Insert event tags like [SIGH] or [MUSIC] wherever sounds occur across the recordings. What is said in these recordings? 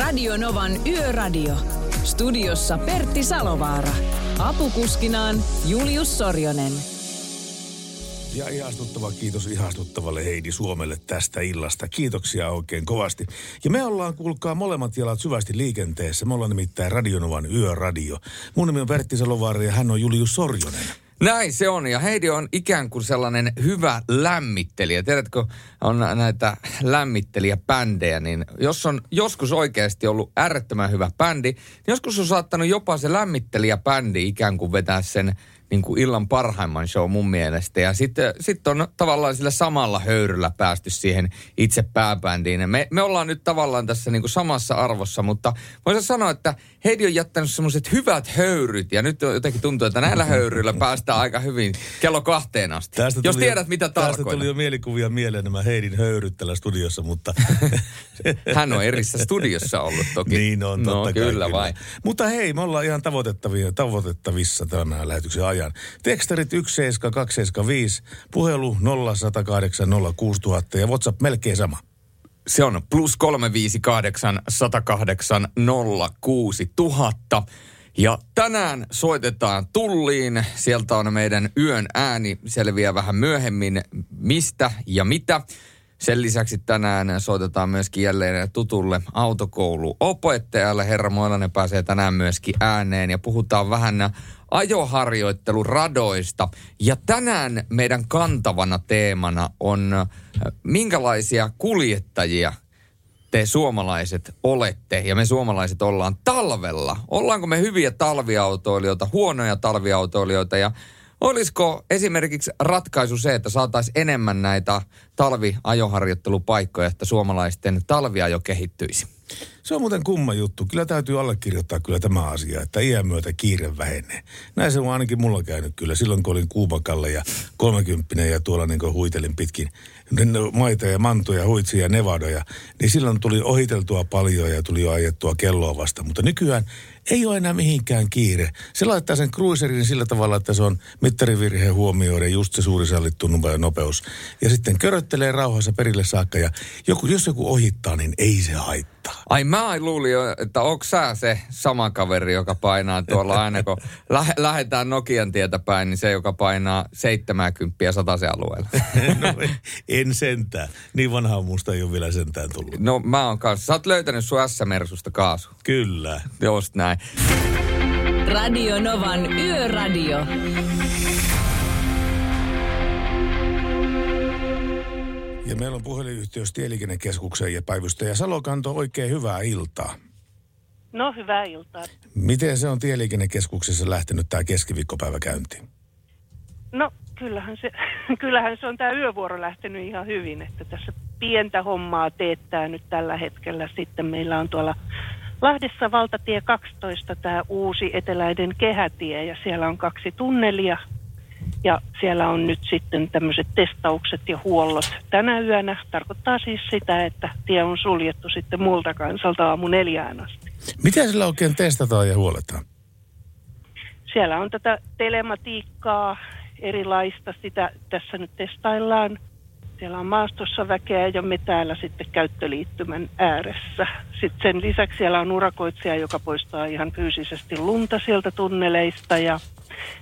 Radio Novan Yöradio. Studiossa Pertti Salovaara. Apukuskinaan Julius Sorjonen. Ja ihastuttava kiitos ihastuttavalle Heidi Suomelle tästä illasta. Kiitoksia oikein kovasti. Ja me ollaan, kuulkaa, molemmat jalat syvästi liikenteessä. Me ollaan nimittäin Radionovan Yöradio. Mun nimi on Pertti Salovaara ja hän on Julius Sorjonen. Näin se on. Ja Heidi on ikään kuin sellainen hyvä lämmittelijä. Tiedätkö, on näitä lämmittelijäbändejä, niin jos on joskus oikeasti ollut äärettömän hyvä bändi, niin joskus on saattanut jopa se lämmittelijäbändi ikään kuin vetää sen niin kuin illan parhaimman show mun mielestä. Ja sitten sit on tavallaan sillä samalla höyryllä päästy siihen itse pääbändiin. Me, me ollaan nyt tavallaan tässä niin kuin samassa arvossa, mutta voisin sanoa, että Heidi on jättänyt semmoiset hyvät höyryt. Ja nyt jotenkin tuntuu, että näillä höyryillä päästään aika hyvin kello kahteen asti. Tästä Jos tiedät, jo, mitä tarkoitan. Tästä tuli jo mielikuvia mieleen nämä Heidin höyryt tällä studiossa, mutta... [LAUGHS] Hän on erissä studiossa ollut toki. Niin on, totta no, kai, kyllä, kyllä vai. Mutta hei, me ollaan ihan tavoitettavissa tämän lähetyksen ajan. Tekstarit 17275, puhelu 0108 06000 ja WhatsApp melkein sama. Se on plus 358 108 06000. Ja tänään soitetaan tulliin. Sieltä on meidän yön ääni. Selviää vähän myöhemmin mistä ja mitä. Sen lisäksi tänään soitetaan myöskin jälleen tutulle autokouluopettajalle. Herra Moilanen pääsee tänään myöskin ääneen ja puhutaan vähän ajoharjoitteluradoista. Ja tänään meidän kantavana teemana on, äh, minkälaisia kuljettajia te suomalaiset olette ja me suomalaiset ollaan talvella. Ollaanko me hyviä talviautoilijoita, huonoja talviautoilijoita ja Olisiko esimerkiksi ratkaisu se, että saataisiin enemmän näitä talviajoharjoittelupaikkoja, että suomalaisten talviajo kehittyisi? Se on muuten kumma juttu. Kyllä täytyy allekirjoittaa kyllä tämä asia, että iän myötä kiire vähenee. Näin se on ainakin mulla käynyt kyllä. Silloin kun olin Kuubakalle ja 30 ja tuolla niin huitelin pitkin maita ja mantoja, huitsia ja nevadoja, niin silloin tuli ohiteltua paljon ja tuli jo ajettua kelloa vasta. Mutta nykyään ei ole enää mihinkään kiire. Se laittaa sen cruiserin sillä tavalla, että se on mittarivirheen huomioiden just se suuri sallittu nopeus. Ja sitten köröttelee rauhassa perille saakka ja joku, jos joku ohittaa, niin ei se haittaa. Ai mä luulin jo, että onko sä se sama kaveri, joka painaa tuolla aina kun lähe, lähdetään Nokian tietä päin, niin se, joka painaa 70 sataisen alueella. [LAUGHS] no, en sentään. Niin vanha musta ei ole vielä sentään tullut. No mä oon kanssa. Sä oot löytänyt sun S-mersusta kaasu. Kyllä. Just näin. Radio Novan Yöradio. Ja meillä on puhelinyhteys Tieliikennekeskuksen ja päivystäjä Salokanto. Oikein hyvää iltaa. No, hyvää iltaa. Miten se on Tieliikennekeskuksessa lähtenyt tämä keskiviikkopäivä käyntiin? No, kyllähän se, [LAUGHS] kyllähän se on tämä yövuoro lähtenyt ihan hyvin, että tässä pientä hommaa teettää nyt tällä hetkellä. Sitten meillä on tuolla Lahdessa valtatie 12 tämä uusi eteläinen kehätie ja siellä on kaksi tunnelia ja siellä on nyt sitten tämmöiset testaukset ja huollot tänä yönä. Tarkoittaa siis sitä, että tie on suljettu sitten muulta kansalta aamu neljään asti. Mitä sillä oikein testataan ja huoletaan? Siellä on tätä telematiikkaa, erilaista, sitä tässä nyt testaillaan. Siellä on maastossa väkeä ja me täällä sitten käyttöliittymän ääressä. Sitten sen lisäksi siellä on urakoitsija, joka poistaa ihan fyysisesti lunta sieltä tunneleista ja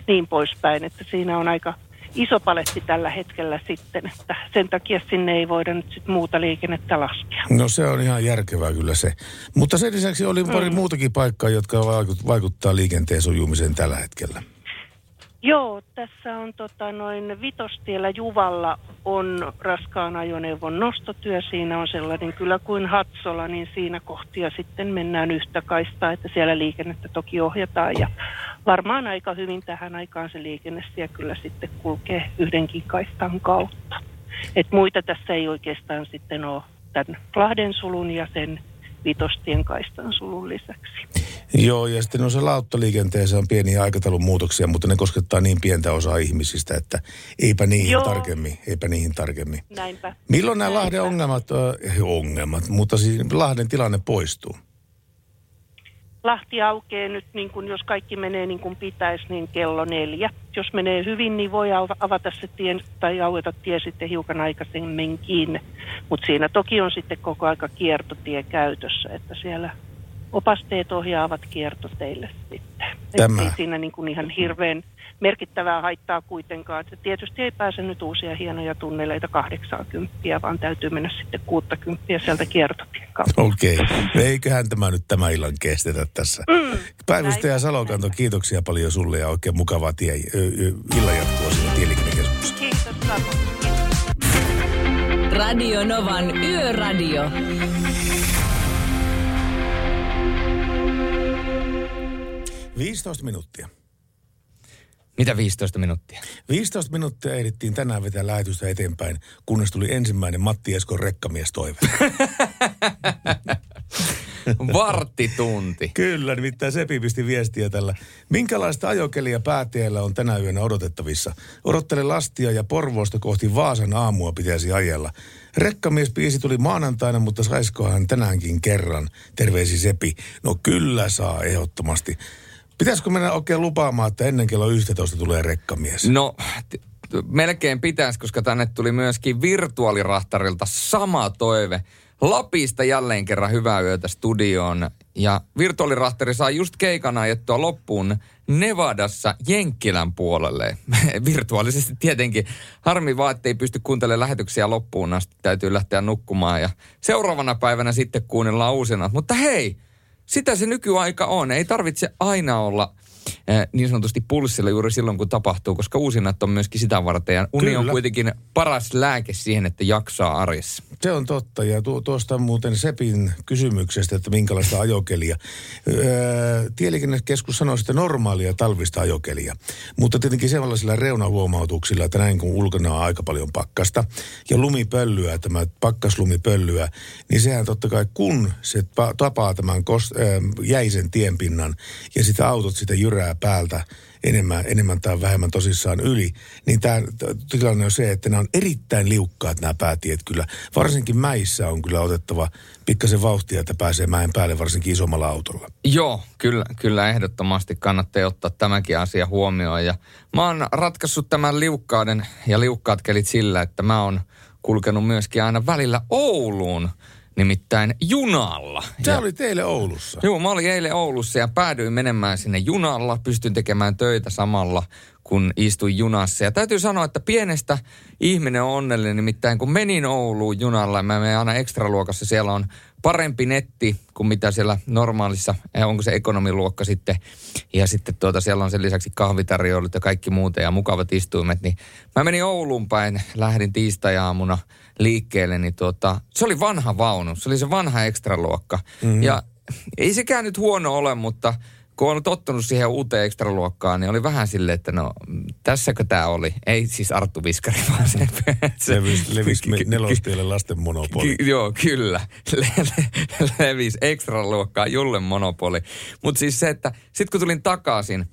niin poispäin. Että siinä on aika iso paletti tällä hetkellä sitten, että sen takia sinne ei voida nyt sit muuta liikennettä laskea. No se on ihan järkevää kyllä se. Mutta sen lisäksi oli pari mm. muutakin paikkaa, jotka vaikuttaa liikenteen sujumiseen tällä hetkellä. Joo, tässä on tota, noin Vitostiellä Juvalla on raskaan ajoneuvon nostotyö. Siinä on sellainen kyllä kuin Hatsola, niin siinä kohtia sitten mennään yhtä kaistaa, että siellä liikennettä toki ohjataan. Ja varmaan aika hyvin tähän aikaan se liikenne siellä kyllä sitten kulkee yhdenkin kaistan kautta. Et muita tässä ei oikeastaan sitten ole tämän Lahden sulun ja sen vitostien kaistan sulun lisäksi. Joo, ja sitten noissa lauttaliikenteessä on pieniä aikataulun muutoksia, mutta ne koskettaa niin pientä osaa ihmisistä, että eipä niihin Joo. tarkemmin, eipä niihin tarkemmin. Näinpä. Milloin nämä Näinpä. Lahden ongelmat, äh, ongelmat, mutta siis Lahden tilanne poistuu? Lahti aukeaa nyt, niin kuin jos kaikki menee niin kuin pitäisi, niin kello neljä. Jos menee hyvin, niin voi av- avata se tie tai aueta tie sitten hiukan aikaisemminkin. Mutta siinä toki on sitten koko aika kiertotie käytössä, että siellä opasteet ohjaavat kiertoteille sitten. Tämä. Ei siinä niin kuin ihan hirveän merkittävää haittaa kuitenkaan. Että tietysti ei pääse nyt uusia hienoja tunneleita 80, vaan täytyy mennä sitten 60 sieltä kiertotien kautta. Okei, no eiköhän tämä nyt tämä illan kestetä tässä. Mm, Päivystäjä Salokanto, kiitoksia paljon sulle ja oikein mukavaa tie, ö, ö, illan jatkoa siinä tieliikennekeskuksessa. Kiitos samoin. Radio Novan Yöradio. – 15 minuuttia. Mitä 15 minuuttia? 15 minuuttia ehdittiin tänään vetää lähetystä eteenpäin, kunnes tuli ensimmäinen Matti Eskon rekkamies toive. [LAUGHS] Varttitunti. Kyllä, nimittäin Sepi pisti viestiä tällä. Minkälaista ajokelia päätiellä on tänä yönä odotettavissa? Odottele lastia ja Porvoosta kohti Vaasan aamua pitäisi ajella. Rekkamies biisi tuli maanantaina, mutta saiskohan tänäänkin kerran? Terveisi Sepi. No kyllä saa ehdottomasti. Pitäisikö mennä oikein lupaamaan, että ennen kello 11 tulee rekkamies? No, t- melkein pitäisi, koska tänne tuli myöskin virtuaalirahtarilta sama toive. Lapista jälleen kerran hyvää yötä studioon. Ja virtuaalirahtari saa just keikan ajettua loppuun Nevadassa Jenkkilän puolelle. [LAUGHS] Virtuaalisesti tietenkin. Harmi vaan, ettei pysty kuuntelemaan lähetyksiä loppuun asti. Täytyy lähteä nukkumaan ja seuraavana päivänä sitten kuunnellaan uusina. Mutta hei, sitä se nykyaika on. Ei tarvitse aina olla niin sanotusti pulssilla juuri silloin, kun tapahtuu, koska uusinnat on myöskin sitä varten. Ja uni on Kyllä. kuitenkin paras lääke siihen, että jaksaa arjessa. Se on totta. Ja tu- tuosta muuten Sepin kysymyksestä, että minkälaista ajokelia. Öö, Tieliikennekeskus sanoi sitten normaalia talvista ajokelia. Mutta tietenkin sellaisilla reunahuomautuksilla, että näin kun ulkona on aika paljon pakkasta ja lumipöllyä, tämä pakkaslumipöllyä, niin sehän totta kai kun se pa- tapaa tämän kos- öö, jäisen tienpinnan ja sitä autot sitä jyrää päältä enemmän, enemmän tai vähemmän tosissaan yli, niin tämä tilanne on se, että nämä on erittäin liukkaat nämä päätiet kyllä. Varsinkin mäissä on kyllä otettava pikkasen vauhtia, että pääsee mäen päälle varsinkin isommalla autolla. Joo, kyllä, kyllä ehdottomasti kannattaa ottaa tämäkin asia huomioon. Ja mä oon ratkaissut tämän liukkauden ja liukkaat kelit sillä, että mä oon kulkenut myöskin aina välillä Ouluun, nimittäin junalla. Se Ja- oli teille Oulussa. Joo, mä olin eilen Oulussa ja päädyin menemään sinne junalla. Pystyn tekemään töitä samalla, kun istuin junassa. Ja täytyy sanoa, että pienestä ihminen on onnellinen. Nimittäin kun menin Ouluun junalla, mä menen aina ekstraluokassa. Siellä on parempi netti kuin mitä siellä normaalissa, eh, onko se ekonomiluokka sitten. Ja sitten tuota, siellä on sen lisäksi kahvitarjoilut ja kaikki muuta ja mukavat istuimet. Niin mä menin Ouluun päin, lähdin tiistai-aamuna liikkeelle, niin tuota, se oli vanha vaunu. Se oli se vanha ekstraluokka. Mm-hmm. Ja [LAUGHS] ei sekään nyt huono ole, mutta kun on tottunut siihen uuteen ekstraluokkaan, niin oli vähän silleen, että no tässäkö tämä oli. Ei siis Arttu Viskari, vaan se. [LAUGHS] se Levis, levis me- nelostielle lasten monopoli. Ky- joo, kyllä. [LAUGHS] Le- le- levis ekstraluokkaa Julle monopoli. Mutta siis se, että sitten kun tulin takaisin,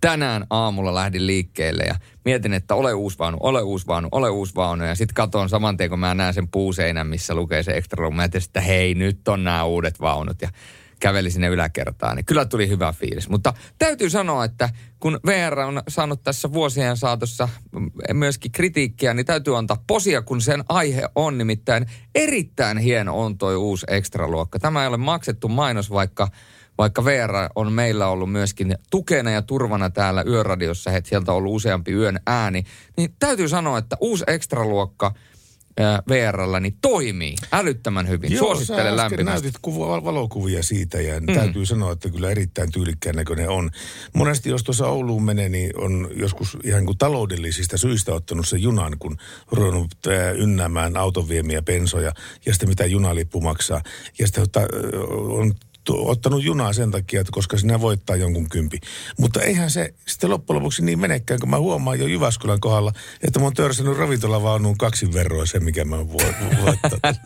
tänään aamulla lähdin liikkeelle ja mietin, että ole uusi ole uusi ole uusi. Ja sitten katon saman tien, kun mä näen sen puuseinän, missä lukee se room. Mä ajattelin, että hei, nyt on nämä uudet vaunut. Ja kävelin sinne yläkertaan, niin kyllä tuli hyvä fiilis. Mutta täytyy sanoa, että kun VR on saanut tässä vuosien saatossa myöskin kritiikkiä, niin täytyy antaa posia, kun sen aihe on. Nimittäin erittäin hieno on toi uusi ekstraluokka. Tämä ei ole maksettu mainos, vaikka vaikka VR on meillä ollut myöskin tukena ja turvana täällä yöradiossa, että sieltä on ollut useampi yön ääni, niin täytyy sanoa, että uusi ekstraluokka VRllä niin toimii älyttömän hyvin. Joo, Suosittelen lämpimästi. näytit kuva, valokuvia siitä ja mm. täytyy sanoa, että kyllä erittäin tyylikkään näköinen on. Monesti jos tuossa Ouluun menee, niin on joskus ihan kuin taloudellisista syistä ottanut sen junan, kun ruvennut äh, ynnäämään auton viemiä pensoja ja sitten mitä junalippu maksaa. Ja sitten on ottanut junaa sen takia, että koska sinä voittaa jonkun kympi. Mutta eihän se sitten loppujen lopuksi niin menekään, kun mä huomaan jo Jyväskylän kohdalla, että mä oon törsänyt ravintolavaunuun kaksin verroin sen, mikä mä oon vo- voittanut.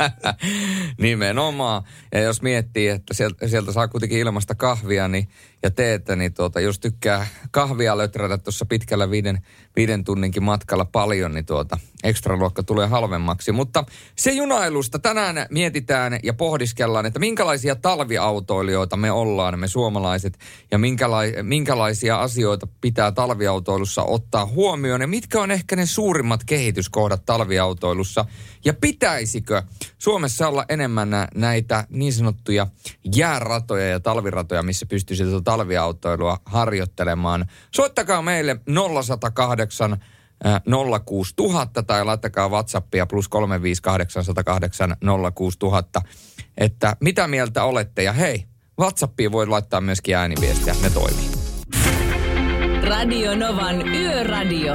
[LAUGHS] Nimenomaan. Ja jos miettii, että sieltä, sieltä saa kuitenkin ilmasta kahvia niin, ja teetä, niin tuota, jos tykkää kahvia löträtä tuossa pitkällä viiden, viiden tunninkin matkalla paljon, niin tuota, ekstra luokka tulee halvemmaksi. Mutta se junailusta tänään mietitään ja pohdiskellaan, että minkälaisia talviautoilijoita me ollaan, me suomalaiset, ja minkälai, minkälaisia asioita pitää talviautoilussa ottaa huomioon, ja mitkä on ehkä ne suurimmat kehityskohdat talviautoilussa, ja pitäisikö Suomessa olla enemmän nä- näitä niin sanottuja jääratoja ja talviratoja, missä pystyisi tätä talviautoilua harjoittelemaan. Soittakaa meille 0108 äh, 06000 tai laittakaa WhatsAppia plus 358 06000, että mitä mieltä olette. Ja hei, WhatsAppiin voi laittaa myöskin ääniviestiä, ne toimii. Radio Novan Yöradio.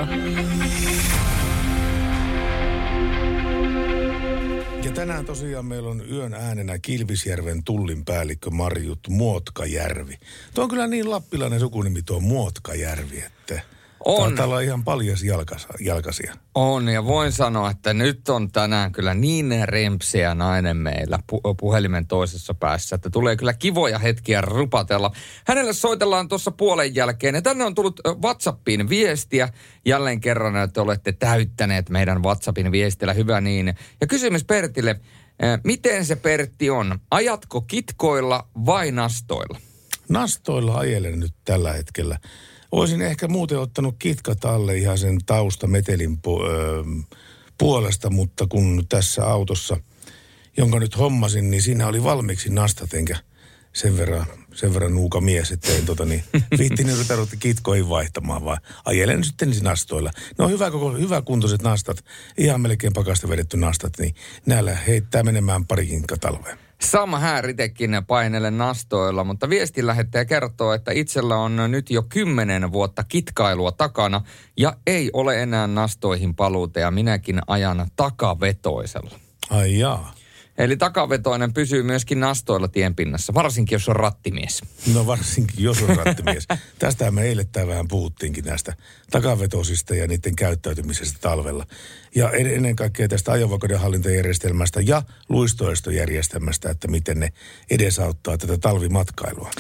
Ja tänään tosiaan meillä on yön äänenä Kilpisjärven tullin päällikkö Marjut Muotkajärvi. Tuo on kyllä niin lappilainen sukunimi tuo Muotkajärvi, että On. taitaa olla ihan paljas jalkas, jalkasia. On, ja voin sanoa, että nyt on tänään kyllä niin rempsiä nainen meillä pu- puhelimen toisessa päässä, että tulee kyllä kivoja hetkiä rupatella. Hänelle soitellaan tuossa puolen jälkeen, ja tänne on tullut WhatsAppiin viestiä jälleen kerran, että olette täyttäneet meidän WhatsAppin viestillä, hyvä niin. Ja kysymys Pertille, miten se Pertti on? Ajatko kitkoilla vai nastoilla? Nastoilla ajelen nyt tällä hetkellä. Olisin ehkä muuten ottanut kitkat alle ihan sen taustametelin pu- puolesta, mutta kun tässä autossa, jonka nyt hommasin, niin siinä oli valmiiksi nastat, enkä sen verran, sen verran nuuka mies, että en tota niin, [LAUGHS] viittinen ruveta kitkoihin vaihtamaan, vaan ajelen sitten niissä nastoilla. Ne on hyvä, koko, hyvä kuntoiset nastat, ihan melkein pakasta vedetty nastat, niin näillä heittää menemään parikin Sama hääritekin painelle nastoilla, mutta viestin lähettäjä kertoo, että itsellä on nyt jo kymmenen vuotta kitkailua takana ja ei ole enää nastoihin paluuta ja minäkin ajan takavetoisella. Ai jaa. Eli takavetoinen pysyy myöskin nastoilla tienpinnassa, varsinkin jos on rattimies. No varsinkin, jos on rattimies. [LAUGHS] Tästä me eilettäin vähän puhuttiinkin näistä takavetosista ja niiden käyttäytymisestä talvella. Ja en- ennen kaikkea tästä ajonvakauden hallintajärjestelmästä ja luistoistojärjestelmästä, että miten ne edesauttaa tätä talvimatkailua.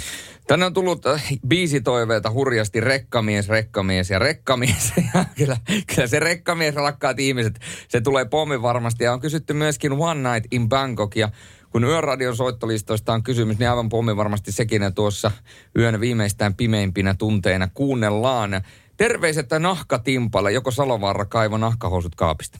Tänne on tullut äh, biisitoiveita hurjasti rekkamies, rekkamies ja rekkamies. [LAUGHS] Ja kyllä, kyllä se rekkamies, rakkaat ihmiset, se tulee pommi varmasti. Ja on kysytty myöskin One Night in Bangkok. Ja kun Yöradion soittolistoista on kysymys, niin aivan pommi varmasti sekin tuossa yön viimeistään pimeimpinä tunteina kuunnellaan. Terveiset nahkatimpalle, joko Salovaara kaivo nahkahousut kaapista.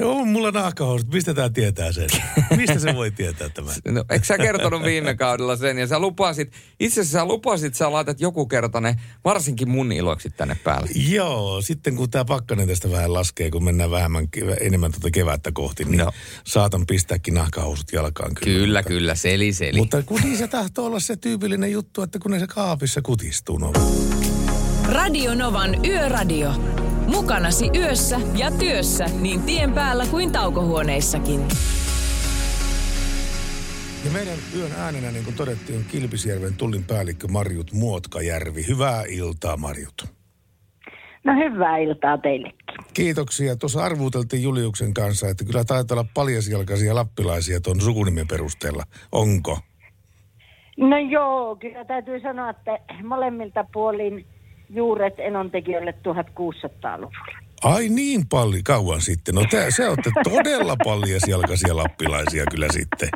Joo, mulla nahkahousut. Mistä tämä tietää sen? Mistä se voi tietää tämän? [LAUGHS] No, eikö sä kertonut viime kaudella sen? Ja sä lupasit, itse asiassa sä lupasit, sä laitat joku kerta ne varsinkin mun iloiksi tänne päälle. Joo, sitten kun tämä pakkanen tästä vähän laskee, kun mennään vähemmän, enemmän tuota kevättä kohti, niin No. saatan pistääkin nahkahousut jalkaan kyllä. Kyllä, mutta, kyllä, seli, seli. Mutta kun niin se tahtoo olla se tyypillinen juttu, että kun ne se kaapissa kutistuu. No. Radio Novan Yöradio. Mukanasi yössä ja työssä niin tien päällä kuin taukohuoneissakin. Ja meidän yön äänenä, niin kuin todettiin, on Kilpisjärven tullin päällikkö Marjut Muotkajärvi. Hyvää iltaa, Marjut. No hyvää iltaa teillekin. Kiitoksia. Tuossa arvuuteltiin Juliuksen kanssa, että kyllä taitaa olla paljasjalkaisia lappilaisia tuon sukunimen perusteella. Onko? No joo, kyllä täytyy sanoa, että molemmilta puolin juuret enontekijöille 1600-luvulla. Ai niin paljon, kauan sitten. No te, se olette todella paljasjalkaisia lappilaisia kyllä sitten.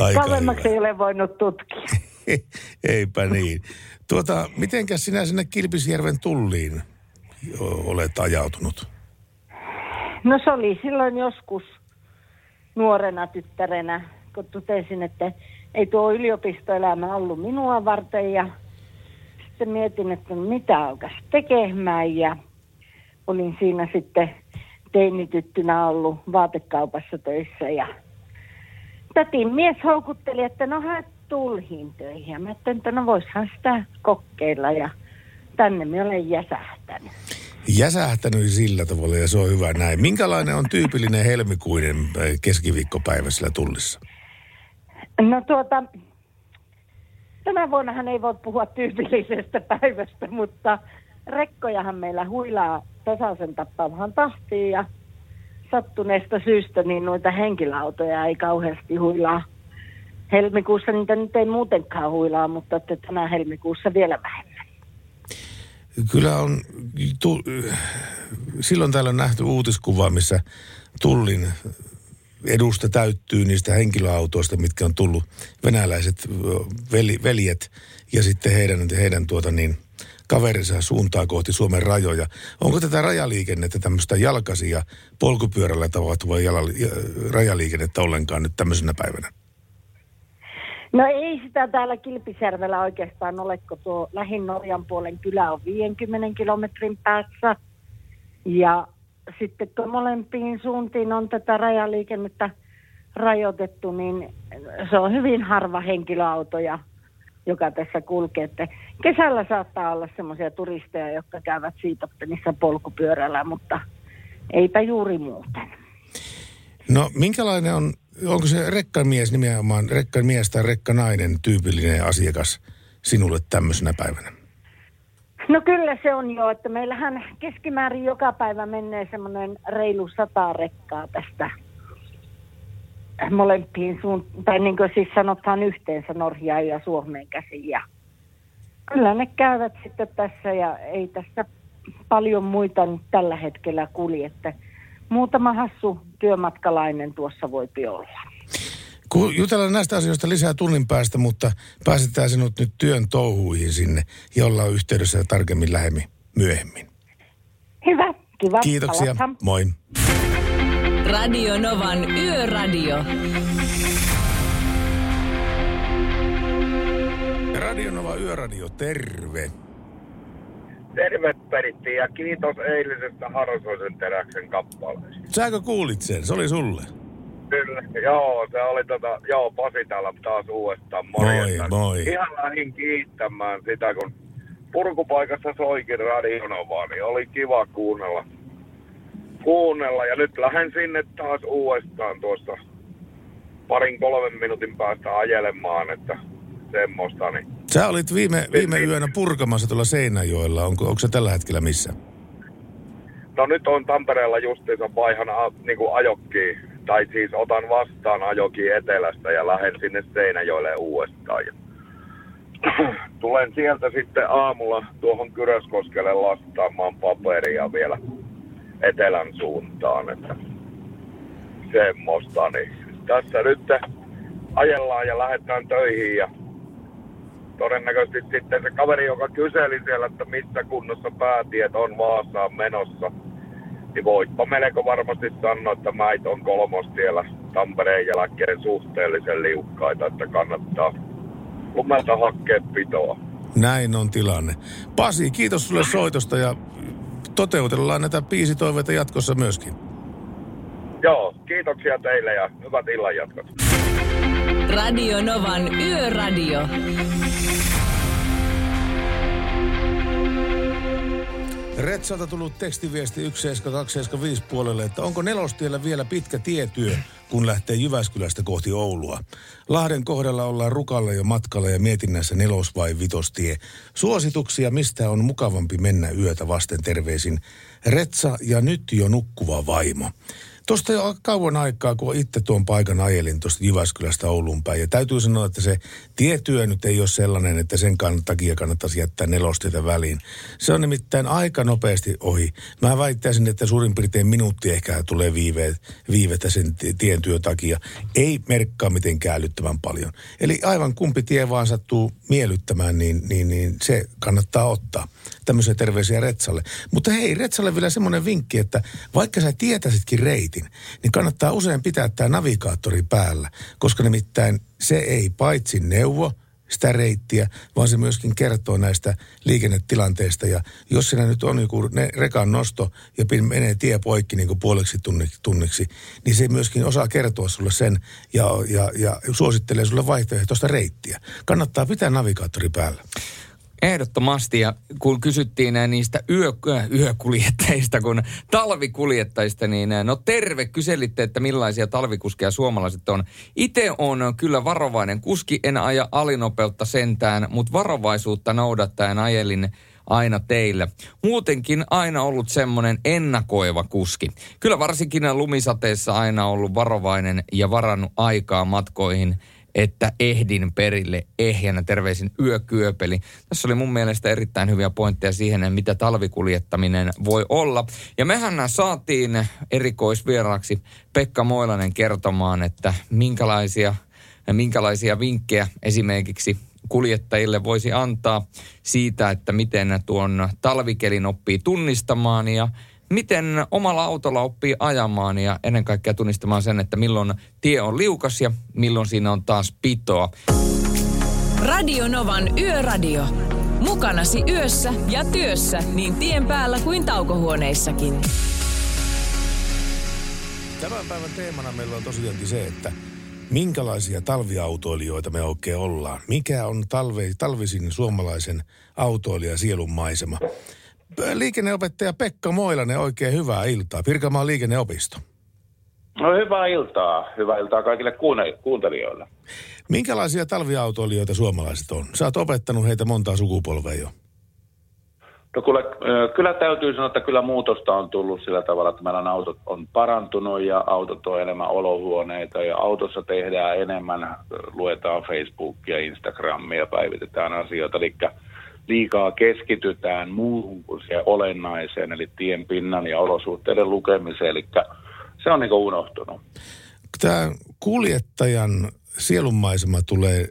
Aika Kauemmaksi hyvä. ei ole voinut tutkia. [LAUGHS] Eipä niin. Tuota, mitenkäs sinä sinne Kilpisjärven tulliin olet ajautunut? No se oli silloin joskus nuorena tyttärenä, kun totesin, että ei tuo yliopistoelämä ollut minua varten ja sitten mietin, että no mitä alkaisi tekemään ja olin siinä sitten teinityttynä ollut vaatekaupassa töissä ja tätin mies houkutteli, että no haet tulhiin töihin ja mä ajattelin, että no voisihan sitä kokeilla ja tänne me olen jäsähtänyt. Jäsähtänyt sillä tavalla ja se on hyvä näin. Minkälainen on tyypillinen helmikuinen äh, keskiviikkopäivä sillä tullissa? No tuota, tänä vuonna hän ei voi puhua tyypillisestä päivästä, mutta rekkojahan meillä huilaa tasaisen tappaamaan tahtiin ja sattuneesta syystä niin noita henkilöautoja ei kauheasti huilaa. Helmikuussa niitä nyt ei muutenkaan huilaa, mutta että tänä helmikuussa vielä vähemmän. Kyllä on, tu, silloin täällä on nähty uutiskuva, missä Tullin edusta täyttyy niistä henkilöautoista, mitkä on tullut venäläiset veli, veljet ja sitten heidän, heidän tuota niin, kaverinsa suuntaa kohti Suomen rajoja. Onko tätä rajaliikennettä, tämmöistä jalkaisia polkupyörällä tapahtuvaa rajaliikennettä ollenkaan nyt tämmöisenä päivänä? No ei sitä täällä Kilpisjärvellä oikeastaan ole, kun tuo lähin Norjan puolen kylä on 50 kilometrin päässä. Ja sitten kun molempiin suuntiin on tätä rajaliikennettä rajoitettu, niin se on hyvin harva henkilöautoja, joka tässä kulkee. Että kesällä saattaa olla semmoisia turisteja, jotka käyvät Siitoppenissa polkupyörällä, mutta eipä juuri muuten. No minkälainen on, onko se rekkamies nimenomaan, rekkamies tai rekkanainen tyypillinen asiakas sinulle tämmöisenä päivänä? No kyllä se on jo, että meillähän keskimäärin joka päivä menee semmoinen reilu sata rekkaa tästä molempiin suuntaan, tai niin kuin siis sanotaan yhteensä Norjaan ja Suomeen käsin. Ja kyllä ne käyvät sitten tässä ja ei tässä paljon muita nyt tällä hetkellä kuljette. Muutama hassu työmatkalainen tuossa voi olla. Kun jutellaan näistä asioista lisää tunnin päästä, mutta pääsetään sinut nyt työn touhuihin sinne ja ollaan yhteydessä tarkemmin lähemmin myöhemmin. Hyvä, kiva. Kiitoksia, Palataan. moi. Radio Novan Yöradio. Radio Nova Yöradio, terve. Terve Peritti ja kiitos eilisestä Harsoisen teräksen kappaleesta. Säkö kuulit sen? Se oli sulle. Kyllä, joo, se oli tota, joo, Pasi täällä taas uudestaan. Moi, Morjesta. moi. Ihan lähdin kiittämään sitä, kun purkupaikassa soikin radionova, niin oli kiva kuunnella. Kuunnella ja nyt lähden sinne taas uudestaan tuosta parin kolmen minuutin päästä ajelemaan, että semmoista, niin Sä olit viime, viime yönä purkamassa tuolla Seinäjoella. Onko, onko se tällä hetkellä missä? No nyt on Tampereella justiinsa vaihan niin kuin ajokki, tai siis otan vastaan ajoki etelästä ja lähden sinne Seinäjoelle uudestaan. Ja [CLEARS THROAT] tulen sieltä sitten aamulla tuohon Kyröskoskelle lastaamaan paperia vielä etelän suuntaan, että semmoista. Niin tässä nyt ajellaan ja lähdetään töihin ja todennäköisesti sitten se kaveri, joka kyseli siellä, että missä kunnossa päätiet on Vaasaan menossa, niin voitpa melko varmasti sanoa, että mäit on kolmostiellä Tampereen jälkeen suhteellisen liukkaita, että kannattaa lumelta hakea pitoa. Näin on tilanne. Pasi, kiitos sulle soitosta ja toteutellaan näitä biisitoiveita jatkossa myöskin. Joo, kiitoksia teille ja hyvät illanjatkot. Radio Novan Yöradio. Retsalta tullut tekstiviesti 17275 puolelle, että onko nelostiellä vielä pitkä tietyö, kun lähtee Jyväskylästä kohti Oulua. Lahden kohdalla ollaan rukalla jo matkalla ja mietinnässä nelos- vai vitostie. Suosituksia, mistä on mukavampi mennä yötä vasten terveisin. Retsa ja nyt jo nukkuva vaimo. Tuosta jo kauan aikaa, kun itse tuon paikan ajelin tuosta Jyväskylästä Ouluun päin. Ja täytyy sanoa, että se tietyö nyt ei ole sellainen, että sen takia kannattaisi jättää nelostietä väliin. Se on nimittäin aika nopeasti ohi. Mä väittäisin, että suurin piirtein minuutti ehkä tulee viiveet, viivettä sen tien työn takia. Ei merkkaa mitenkään älyttömän paljon. Eli aivan kumpi tie vaan sattuu miellyttämään, niin, niin, niin se kannattaa ottaa. Tämmöisiä terveisiä Retsalle. Mutta hei, Retsalle vielä semmoinen vinkki, että vaikka sä tietäisitkin reitin, niin kannattaa usein pitää tämä navigaattori päällä, koska nimittäin se ei paitsi neuvo sitä reittiä, vaan se myöskin kertoo näistä liikennetilanteista. Ja jos siinä nyt on joku ne, rekan nosto ja menee tie poikki niin kuin puoleksi tunniksi, tunniksi, niin se myöskin osaa kertoa sulle sen ja, ja, ja suosittelee sulle vaihtoehtoista reittiä. Kannattaa pitää navigaattori päällä. Ehdottomasti, ja kun kysyttiin niistä yö, yökuljettajista, kun talvikuljettajista, niin no terve, kyselitte, että millaisia talvikuskeja suomalaiset on. Itse on kyllä varovainen kuski, en aja alinopeutta sentään, mutta varovaisuutta noudattaen ajelin aina teille. Muutenkin aina ollut semmoinen ennakoiva kuski. Kyllä varsinkin lumisateessa aina ollut varovainen ja varannut aikaa matkoihin – että ehdin perille ehjänä. Terveisin yökyöpeli. Tässä oli mun mielestä erittäin hyviä pointteja siihen, mitä talvikuljettaminen voi olla. Ja mehän saatiin erikoisvieraaksi Pekka Moilanen kertomaan, että minkälaisia, minkälaisia vinkkejä esimerkiksi kuljettajille voisi antaa siitä, että miten tuon talvikelin oppii tunnistamaan ja miten omalla autolla oppii ajamaan ja ennen kaikkea tunnistamaan sen, että milloin tie on liukas ja milloin siinä on taas pitoa. Radio Novan Yöradio. Mukanasi yössä ja työssä niin tien päällä kuin taukohuoneissakin. Tämän päivän teemana meillä on tosiaankin se, että minkälaisia talviautoilijoita me oikein ollaan. Mikä on talve, talvisin suomalaisen autoilijan sielun maisema? Liikenneopettaja Pekka Moilanen, oikein hyvää iltaa. Pirkanmaan liikenneopisto. No hyvää iltaa. Hyvää iltaa kaikille kuuntelijoille. Minkälaisia talviautoilijoita suomalaiset on? Sä oot opettanut heitä montaa sukupolvea jo. No kyllä, kyllä täytyy sanoa, että kyllä muutosta on tullut sillä tavalla, että meillä autot on parantunut ja autot on enemmän olohuoneita ja autossa tehdään enemmän, luetaan Facebookia, Instagramia, päivitetään asioita. Eli liikaa keskitytään muuhun kuin siihen olennaiseen, eli tien pinnan ja olosuhteiden lukemiseen, eli se on niin unohtunut. Tämä kuljettajan sielunmaisema tulee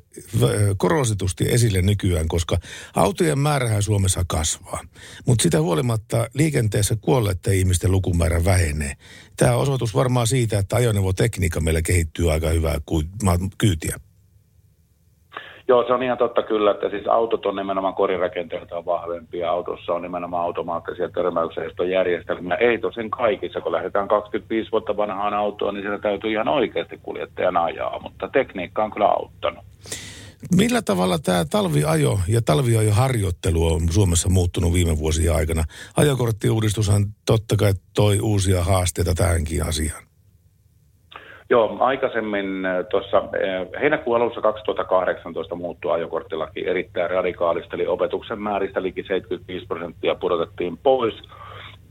korositusti esille nykyään, koska autojen määrähän Suomessa kasvaa. Mutta sitä huolimatta liikenteessä kuolleiden ihmisten lukumäärä vähenee. Tämä osoitus varmaan siitä, että ajoneuvotekniikka meillä kehittyy aika hyvää kyytiä. Joo, se on ihan totta kyllä, että siis autot on nimenomaan korirakenteeltaan vahvempia. Autossa on nimenomaan automaattisia törmäykseistojärjestelmiä. Ei tosin kaikissa, kun lähdetään 25 vuotta vanhaan autoon, niin siellä täytyy ihan oikeasti kuljettajan ajaa, mutta tekniikka on kyllä auttanut. Millä tavalla tämä talviajo ja talviajoharjoittelu on Suomessa muuttunut viime vuosien aikana? Ajokorttiuudistushan totta kai toi uusia haasteita tähänkin asiaan. Joo, aikaisemmin tuossa heinäkuun alussa 2018 muuttui ajokorttilaki erittäin radikaalisti, eli opetuksen määristä liki 75 prosenttia pudotettiin pois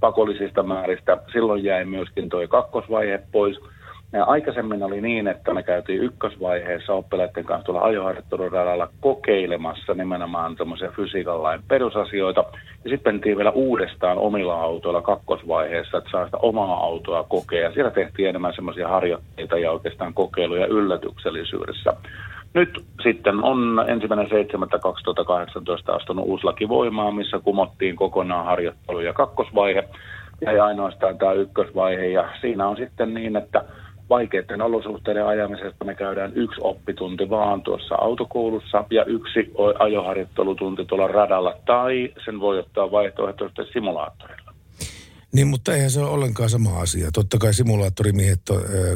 pakollisista määristä. Silloin jäi myöskin tuo kakkosvaihe pois – aikaisemmin oli niin, että me käytiin ykkösvaiheessa oppilaiden kanssa tuolla ajoharjoitteluradalla kokeilemassa nimenomaan tämmöisiä fysiikan lain perusasioita. Ja sitten mentiin vielä uudestaan omilla autoilla kakkosvaiheessa, että saa sitä omaa autoa kokea. Siellä tehtiin enemmän semmoisia harjoitteita ja oikeastaan kokeiluja yllätyksellisyydessä. Nyt sitten on ensimmäinen 7.2018 astunut uusi laki voimaan, missä kumottiin kokonaan harjoittelu ja kakkosvaihe. Ja ainoastaan tämä ykkösvaihe. Ja siinä on sitten niin, että vaikeiden olosuhteiden ajamisesta me käydään yksi oppitunti vaan tuossa autokoulussa ja yksi ajoharjoittelutunti tuolla radalla tai sen voi ottaa vaihtoehtoisesti simulaattorilla. Niin, mutta eihän se ole ollenkaan sama asia. Totta kai simulaattorimiehet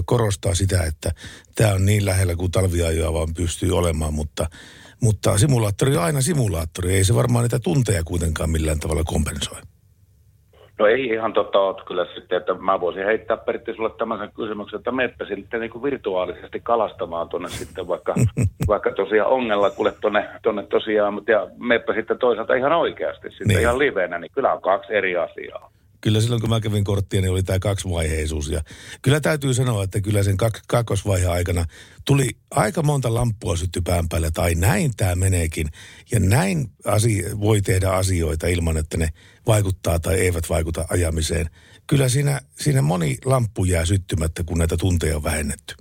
korostaa sitä, että tämä on niin lähellä kuin talviajoa vaan pystyy olemaan, mutta, mutta simulaattori on aina simulaattori. Ei se varmaan niitä tunteja kuitenkaan millään tavalla kompensoi. No ei ihan totta ole kyllä sitten, että mä voisin heittää Pertti sulle tämmöisen kysymyksen, että meppä sitten niin kuin virtuaalisesti kalastamaan tuonne sitten vaikka, [LAUGHS] vaikka tosiaan ongella kuule tuonne, tuonne tosiaan, mutta ja meppä sitten toisaalta ihan oikeasti sitten niin. ihan livenä, niin kyllä on kaksi eri asiaa kyllä silloin kun mä kävin korttia, niin oli tämä kaksivaiheisuus. Ja kyllä täytyy sanoa, että kyllä sen kak- kakkosvaiheen aikana tuli aika monta lamppua sytty pään päälle, tai näin tämä meneekin. Ja näin asia, voi tehdä asioita ilman, että ne vaikuttaa tai eivät vaikuta ajamiseen. Kyllä siinä, siinä moni lamppu jää syttymättä, kun näitä tunteja on vähennetty.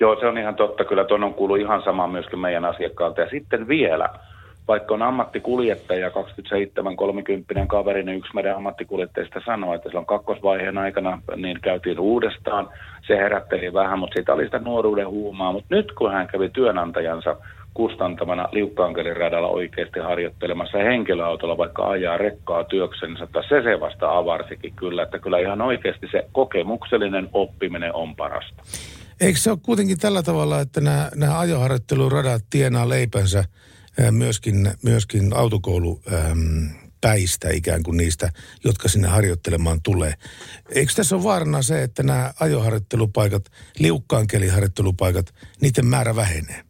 Joo, se on ihan totta. Kyllä tuon on kuullut ihan sama myöskin meidän asiakkaalta. Ja sitten vielä, vaikka on ammattikuljettaja, 27-30 kaveri, niin yksi meidän ammattikuljettajista sanoi, että silloin kakkosvaiheen aikana niin käytiin uudestaan. Se herätteli vähän, mutta siitä oli sitä nuoruuden huumaa. Mutta nyt kun hän kävi työnantajansa kustantamana Liukkaankelin radalla oikeasti harjoittelemassa henkilöautolla, vaikka ajaa rekkaa työksensä, että se se vasta avarsikin kyllä, että kyllä ihan oikeasti se kokemuksellinen oppiminen on parasta. Eikö se ole kuitenkin tällä tavalla, että nämä, nämä ajoharjoitteluradat tienaa leipänsä – myöskin, myöskin autokoulu äm, päistä ikään kuin niistä, jotka sinne harjoittelemaan tulee. Eikö tässä ole vaarana se, että nämä ajoharjoittelupaikat, liukkaan keliharjoittelupaikat, niiden määrä vähenee?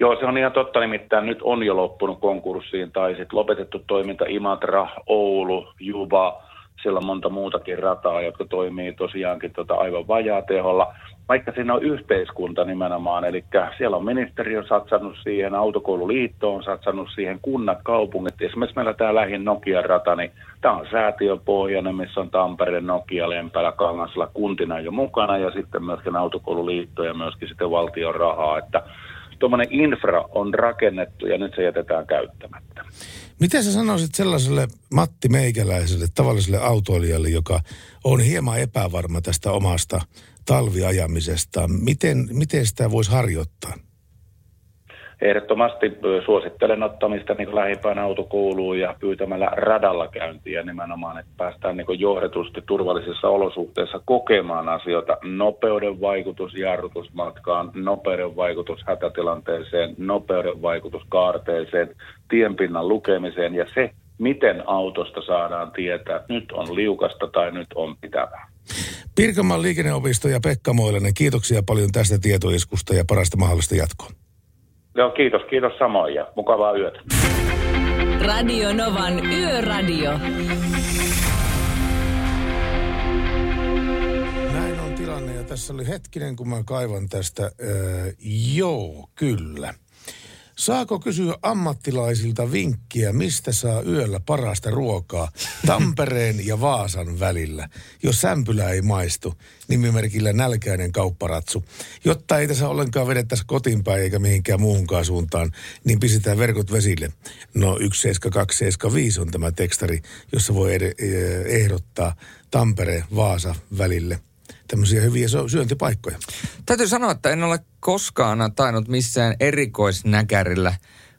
Joo, se on ihan totta, nimittäin nyt on jo loppunut konkurssiin tai sitten lopetettu toiminta Imatra, Oulu, Juba, siellä on monta muutakin rataa, jotka toimii tosiaankin tota aivan vajaa teholla, vaikka siinä on yhteiskunta nimenomaan, eli siellä on ministeriö satsannut siihen, autokoululiitto on satsannut siihen, kunnat, kaupungit, esimerkiksi meillä tämä lähin Nokian rata, niin tämä on säätiöpohjainen, missä on Tampereen, Nokia, Lempälä, Kangasla kuntina jo mukana ja sitten myöskin autokoululiitto ja myöskin sitten valtion rahaa, että tuommoinen infra on rakennettu ja nyt se jätetään käyttämättä. Miten sä sanoisit sellaiselle Matti Meikäläiselle, tavalliselle autoilijalle, joka on hieman epävarma tästä omasta talviajamisesta, miten, miten sitä voisi harjoittaa? Ehdottomasti suosittelen ottamista niin lähipään autokouluun ja pyytämällä radalla käyntiä nimenomaan, että päästään niin johdetusti turvallisissa olosuhteissa kokemaan asioita. Nopeuden vaikutus jarrutusmatkaan, nopeuden vaikutus hätätilanteeseen, nopeuden vaikutus kaarteeseen, tienpinnan lukemiseen ja se, miten autosta saadaan tietää, että nyt on liukasta tai nyt on pitävää. Pirkanmaan liikenneopisto ja Pekka Moilanen, kiitoksia paljon tästä tietoiskusta ja parasta mahdollista jatkoa. Joo, kiitos, kiitos samoin ja mukavaa yötä. Radio Novan Yöradio. Näin on tilanne ja tässä oli hetkinen, kun mä kaivan tästä. Öö, joo, kyllä. Saako kysyä ammattilaisilta vinkkiä, mistä saa yöllä parasta ruokaa Tampereen ja Vaasan välillä? Jos sämpylä ei maistu, nimimerkillä nälkäinen kaupparatsu. Jotta ei tässä ollenkaan vedettäisi kotiin päin eikä mihinkään muuhunkaan suuntaan, niin pistetään verkot vesille. No 17275 on tämä tekstari, jossa voi ehdottaa Tampere-Vaasa välille tämmöisiä hyviä syöntipaikkoja. Täytyy sanoa, että en ole koskaan tainnut missään erikoisnäkärillä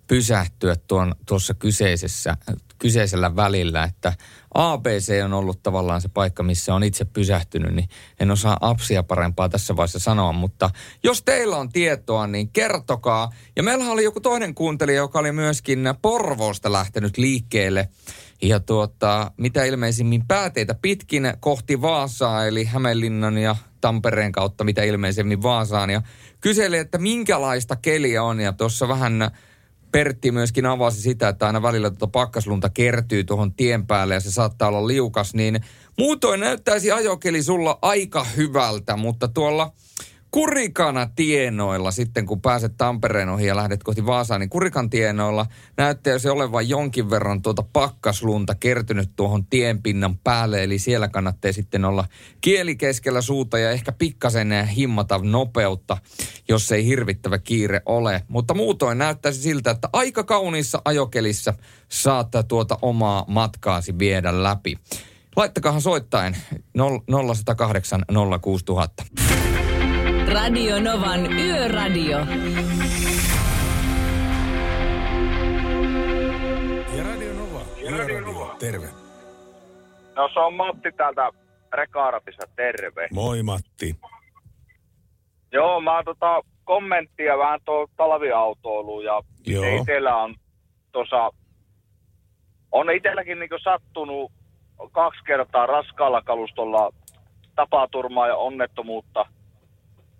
pysähtyä tuon, tuossa kyseisessä, kyseisellä välillä, että ABC on ollut tavallaan se paikka, missä on itse pysähtynyt, niin en osaa apsia parempaa tässä vaiheessa sanoa, mutta jos teillä on tietoa, niin kertokaa. Ja meillä oli joku toinen kuuntelija, joka oli myöskin Porvoosta lähtenyt liikkeelle ja tuota, mitä ilmeisimmin pääteitä pitkin kohti Vaasaa, eli Hämeenlinnan ja Tampereen kautta mitä ilmeisemmin Vaasaan. Ja kyseli, että minkälaista keliä on, ja tuossa vähän Pertti myöskin avasi sitä, että aina välillä tuota pakkaslunta kertyy tuohon tien päälle ja se saattaa olla liukas, niin muutoin näyttäisi ajokeli sulla aika hyvältä, mutta tuolla Kurikana tienoilla sitten, kun pääset Tampereen ohi ja lähdet kohti Vaasaan, niin Kurikan tienoilla näyttää se olevan jonkin verran tuota pakkaslunta kertynyt tuohon tienpinnan päälle. Eli siellä kannattaa sitten olla kieli keskellä suuta ja ehkä pikkasen himmata nopeutta, jos ei hirvittävä kiire ole. Mutta muutoin näyttäisi siltä, että aika kauniissa ajokelissä saattaa tuota omaa matkaasi viedä läpi. Laittakahan soittain 0108 06000. Radio Novan Yöradio. Ja Radio Nova. Radio Nova. Terve. No se on Matti täältä Rekaarapissa, terve. Moi Matti. Joo, mä tota kommenttia vähän tuo talviautoiluun ja Joo. itsellä on tuossa, on itselläkin niinku sattunut kaksi kertaa raskaalla kalustolla tapaturmaa ja onnettomuutta –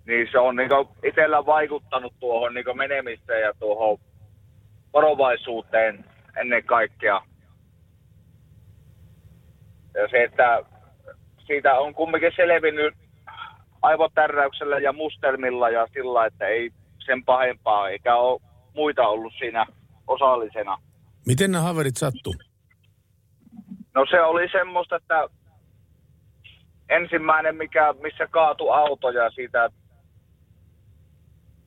niin se on niin itsellä vaikuttanut tuohon niin menemiseen ja tuohon varovaisuuteen ennen kaikkea. Ja se, että siitä on kumminkin selvinnyt aivotärräyksellä ja mustelmilla ja sillä, että ei sen pahempaa, eikä ole muita ollut siinä osallisena. Miten nämä haverit sattu? No se oli semmoista, että ensimmäinen, mikä, missä kaatu auto ja siitä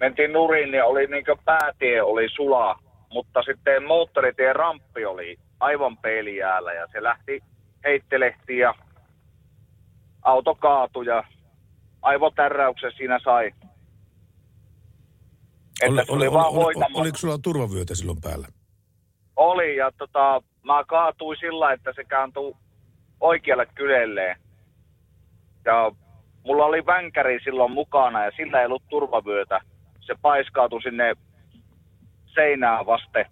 mentiin nurin, niin oli niin päätie oli sula, mutta sitten moottoritien ramppi oli aivan peilijäällä ja se lähti heittelehti ja auto kaatui ja aivotärräyksen siinä sai. Että oli, oli, oli, oli, oliko sulla turvavyötä silloin päällä? Oli ja tota, mä kaatuin sillä, että se kääntui oikealle kylelleen. Ja mulla oli vänkäri silloin mukana ja sillä ei ollut turvavyötä se paiskautui sinne seinää vasten.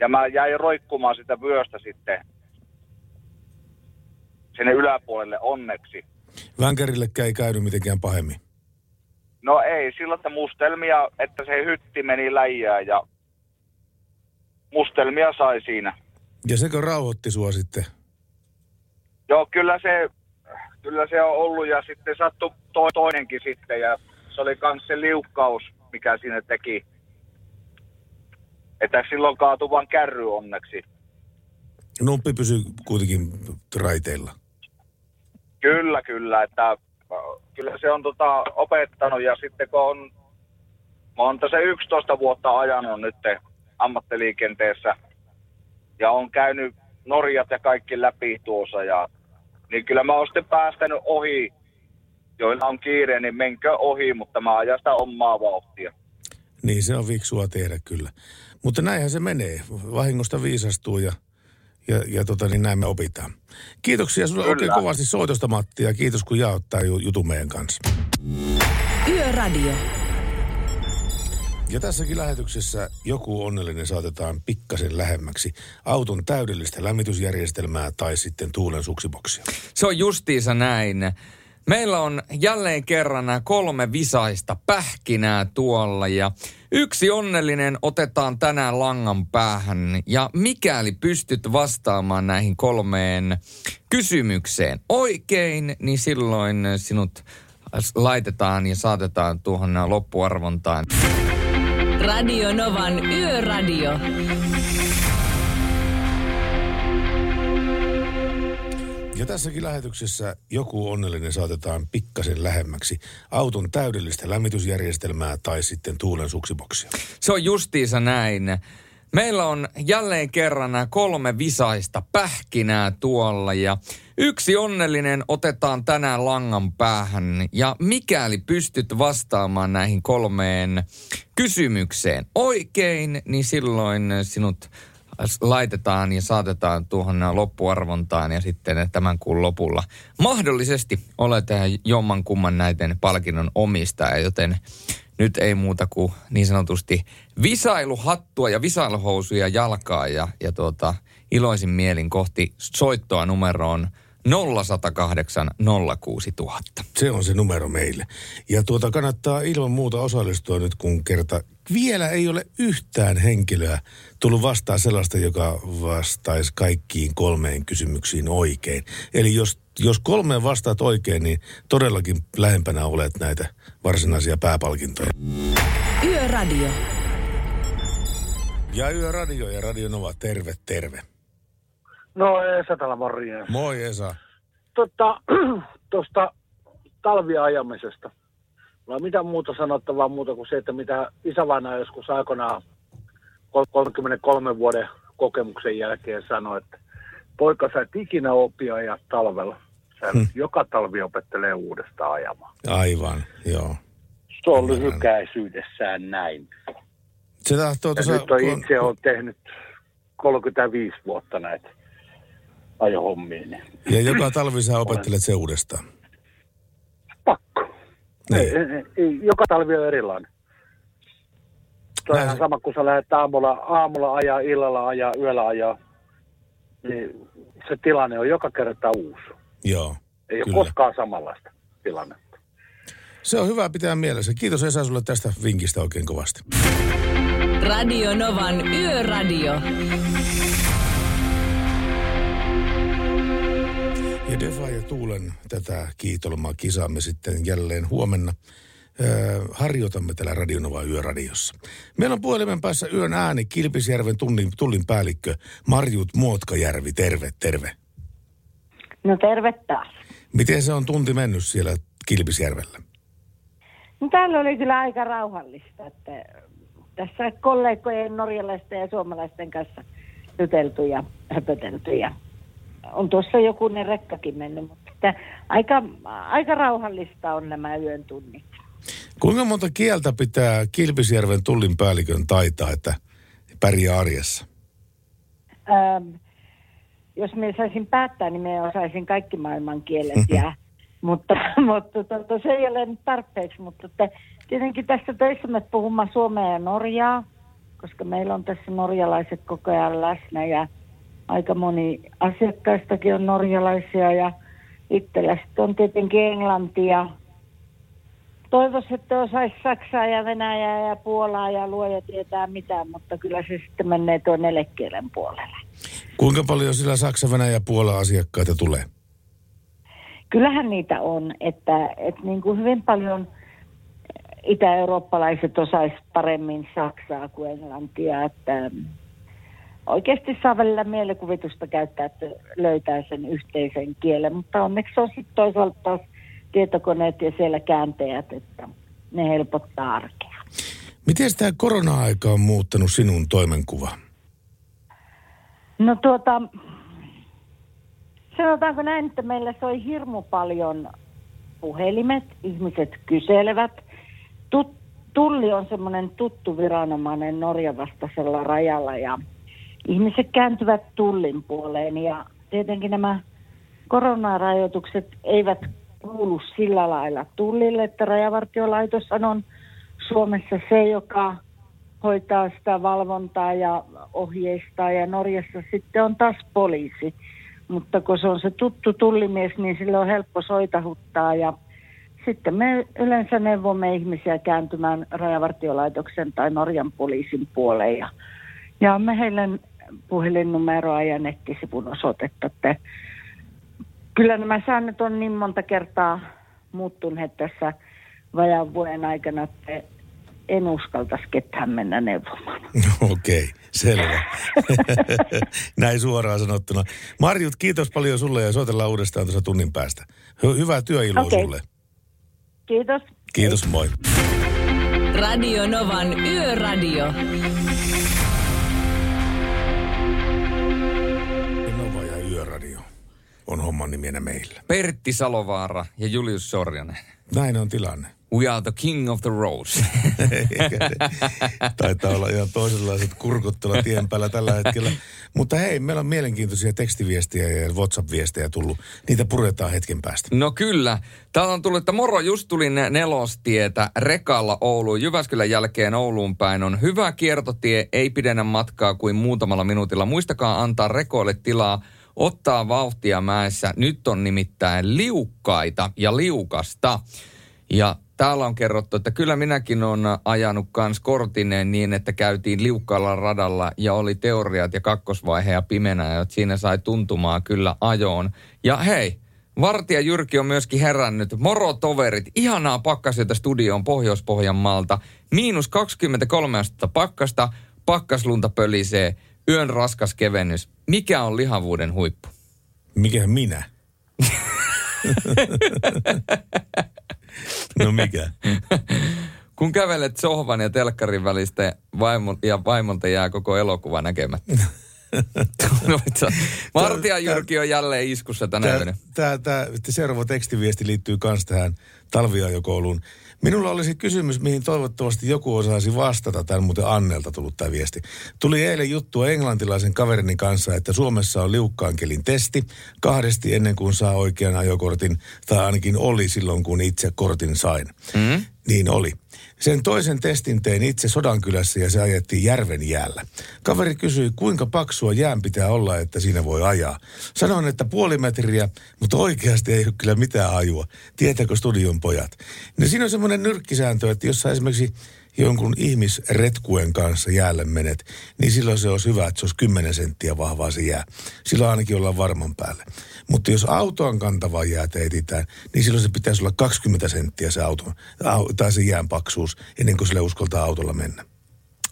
Ja mä jäin roikkumaan sitä vyöstä sitten sinne yläpuolelle onneksi. Vänkärillekään ei käynyt mitenkään pahemmin. No ei, sillä että mustelmia, että se hytti meni läjää ja mustelmia sai siinä. Ja sekö rauhoitti sua sitten? Joo, kyllä se, kyllä se on ollut ja sitten sattui to, toinenkin sitten ja se oli myös se liukkaus, mikä siinä teki. Että silloin kaatui vain kärry onneksi. Numppi pysyi kuitenkin raiteilla. Kyllä, kyllä, että kyllä se on tota, opettanut ja sitten kun on, mä oon tässä 11 vuotta ajanut nyt ammattiliikenteessä ja on käynyt Norjat ja kaikki läpi tuossa ja niin kyllä mä oon sitten päästänyt ohi, joilla on kiire, niin menkö ohi, mutta mä ajan sitä omaa vauhtia. Niin se on fiksua tehdä kyllä. Mutta näinhän se menee. Vahingosta viisastuu ja, ja, ja tota, niin näin me opitaan. Kiitoksia sinulle oikein kovasti soitosta Matti ja kiitos kun jaot tämä jutun meidän kanssa. Yöradio. Ja tässäkin lähetyksessä joku onnellinen saatetaan pikkasen lähemmäksi auton täydellistä lämmitysjärjestelmää tai sitten tuulen suksiboksia. Se on justiinsa näin. Meillä on jälleen kerran nämä kolme visaista pähkinää tuolla ja yksi onnellinen otetaan tänään langan päähän. Ja mikäli pystyt vastaamaan näihin kolmeen kysymykseen oikein, niin silloin sinut laitetaan ja saatetaan tuohon loppuarvontaan. Radio Novan Yöradio. Ja tässäkin lähetyksessä joku onnellinen saatetaan pikkasen lähemmäksi auton täydellistä lämmitysjärjestelmää tai sitten tuulen suksiboksia. Se on justiinsa näin. Meillä on jälleen kerran nämä kolme visaista pähkinää tuolla ja yksi onnellinen otetaan tänään langan päähän. Ja mikäli pystyt vastaamaan näihin kolmeen kysymykseen oikein, niin silloin sinut laitetaan ja saatetaan tuohon loppuarvontaan ja sitten tämän kuun lopulla mahdollisesti olet jomman kumman näiden palkinnon omistaja, joten nyt ei muuta kuin niin sanotusti visailuhattua ja visailuhousuja jalkaa ja, ja tuota, iloisin mielin kohti soittoa numeroon 0108 06000. Se on se numero meille. Ja tuota kannattaa ilman muuta osallistua nyt, kun kerta vielä ei ole yhtään henkilöä tullut vastaan sellaista, joka vastaisi kaikkiin kolmeen kysymyksiin oikein. Eli jos, jos kolmeen vastaat oikein, niin todellakin lähempänä olet näitä varsinaisia pääpalkintoja. Yöradio. Ja Yöradio ja Radio Nova, terve, terve. No Esa täällä morjens. Moi Esa. Tota, [CLEARS THROAT] tuosta talviajamisesta. Ei mitään muuta sanottavaa muuta kuin se, että mitä isävaina joskus aikoinaan kol- 33 vuoden kokemuksen jälkeen sanoi, että poika sä et ikinä opia ajaa talvella. Sä hmm. joka talvi opettelee uudestaan ajamaan. Aivan, joo. Se on lyhykäisyydessään näin. Se tahtoo Ja tuossa... nyt on itse on tehnyt 35 vuotta näitä ajohommia, niin Ja joka talvi sä opettelet se uudestaan. Niin. ei, ei, joka talvi on erilainen. Se on Näin ihan se- sama, kun sä lähdet aamulla, aamulla ajaa, illalla ajaa, yöllä ajaa. Niin se tilanne on joka kerta uusi. Joo, Ei ole Kyllä. koskaan samanlaista tilannetta. se on hyvä pitää mielessä. Kiitos Esa sulle tästä vinkistä oikein kovasti. Radio Novan Yöradio. Ja Defa ja Tuulen tätä kiitolmaa kisaamme sitten jälleen huomenna. Öö, harjoitamme täällä Radionova Yöradiossa. Meillä on puhelimen päässä yön ääni Kilpisjärven tullin, tullin päällikkö Marjut Muotkajärvi. Terve, terve. No terve taas. Miten se on tunti mennyt siellä Kilpisjärvellä? No täällä oli kyllä aika rauhallista, että tässä kollegojen norjalaisten ja suomalaisten kanssa juteltu ja höpötelty ja on tuossa jokunen rekkakin mennyt, mutta että aika, aika rauhallista on nämä yön tunnit. Kuinka monta kieltä pitää Kilpisjärven tullin päällikön taitaa, että pärjää arjessa? Ähm, jos minä saisin päättää, niin minä osaisin kaikki maailman kielet. Ja, [LAUGHS] mutta mutta tota, se ei ole nyt tarpeeksi. Mutta että, tietenkin tässä töissä me puhumme suomea ja norjaa, koska meillä on tässä norjalaiset koko ajan läsnä ja aika moni asiakkaistakin on norjalaisia ja itsellä sitten on tietenkin englantia. Toivoisin, että osaisi Saksaa ja Venäjää ja Puolaa ja luoja tietää mitään, mutta kyllä se sitten menee tuon elekielen puolelle. Kuinka paljon sillä Saksa, Venäjä ja Puola asiakkaita tulee? Kyllähän niitä on, että, että niin kuin hyvin paljon itä-eurooppalaiset osais paremmin Saksaa kuin Englantia, että oikeasti saa välillä mielikuvitusta käyttää, että löytää sen yhteisen kielen, mutta onneksi on sitten toisaalta taas tietokoneet ja siellä kääntäjät, että ne helpottaa arkea. Miten tämä korona-aika on muuttanut sinun toimenkuvaa? No tuota, sanotaanko näin, että meillä soi hirmu paljon puhelimet, ihmiset kyselevät. Tut, tulli on semmoinen tuttu viranomainen Norjan vastaisella rajalla ja ihmiset kääntyvät tullin puoleen ja tietenkin nämä koronarajoitukset eivät kuulu sillä lailla tullille, että rajavartiolaitos on Suomessa se, joka hoitaa sitä valvontaa ja ohjeistaa ja Norjassa sitten on taas poliisi. Mutta kun se on se tuttu tullimies, niin sille on helppo soitahuttaa ja sitten me yleensä neuvomme ihmisiä kääntymään rajavartiolaitoksen tai Norjan poliisin puoleen ja jaamme heille puhelinnumeroa ja nettisivun osoitetta. Että kyllä nämä säännöt on niin monta kertaa muuttuneet tässä vajaan vuoden aikana, että en uskaltaisi ketään mennä neuvomaan. [LAUGHS] Okei, okay, selvä. [LAUGHS] Näin suoraan sanottuna. Marjut, kiitos paljon sulle ja soitellaan uudestaan tuossa tunnin päästä. Hy- hyvää työiloa okay. sulle. Kiitos. Kiitos, moi. Radio Novan Yöradio. On homman nimenä meillä. Pertti Salovaara ja Julius Sorjanen. Näin on tilanne. We are the king of the roads. [LAUGHS] Taitaa olla ihan toisenlaiset kurkut tuolla tien päällä tällä hetkellä. Mutta hei, meillä on mielenkiintoisia tekstiviestejä ja WhatsApp-viestejä tullut. Niitä puretaan hetken päästä. No kyllä. Täällä on tullut, että moro, just tulin nelostietä rekalla Ouluun. Jyväskylän jälkeen Ouluun päin on hyvä kiertotie, ei pidennä matkaa kuin muutamalla minuutilla. Muistakaa antaa rekoille tilaa ottaa vauhtia mäessä. Nyt on nimittäin liukkaita ja liukasta. Ja täällä on kerrottu, että kyllä minäkin on ajanut kans kortineen niin, että käytiin liukkaalla radalla ja oli teoriat ja kakkosvaihe ja pimenä, ja siinä sai tuntumaa kyllä ajoon. Ja hei, Vartija Jyrki on myöskin herännyt. Moro toverit, ihanaa pakkasyötä studioon Pohjois-Pohjanmaalta. Miinus 23 astetta pakkasta, pakkaslunta pölisee, yön raskas kevennys. Mikä on lihavuuden huippu? Mikä minä? no mikä? Kun kävelet sohvan ja telkkarin välistä vaimon, ja vaimolta jää koko elokuva näkemättä. Martia Jyrki on jälleen iskussa tänä yönä. Tämä, tämä, seuraava tekstiviesti liittyy myös tähän talviajokouluun. Minulla olisi kysymys, mihin toivottavasti joku osaisi vastata. Tämän muuten Annelta tullut tämä viesti. Tuli eilen juttua englantilaisen kaverini kanssa, että Suomessa on liukkaankelin testi kahdesti ennen kuin saa oikean ajokortin, tai ainakin oli silloin, kun itse kortin sain. Mm. Niin oli. Sen toisen testin tein itse Sodankylässä ja se ajettiin järven jäällä. Kaveri kysyi, kuinka paksua jään pitää olla, että siinä voi ajaa. Sanoin, että puoli metriä, mutta oikeasti ei ole kyllä mitään ajua. Tietääkö studion pojat? No siinä on semmoinen nyrkkisääntö, että jos sä esimerkiksi jonkun ihmisretkuen kanssa jäälle menet, niin silloin se olisi hyvä, että se olisi 10 senttiä vahvaa se jää. Silloin ainakin ollaan varman päälle. Mutta jos autoon kantavaa jäätä etitään, niin silloin se pitäisi olla 20 senttiä se auto, tai se jään paksuus, ennen kuin sille uskaltaa autolla mennä.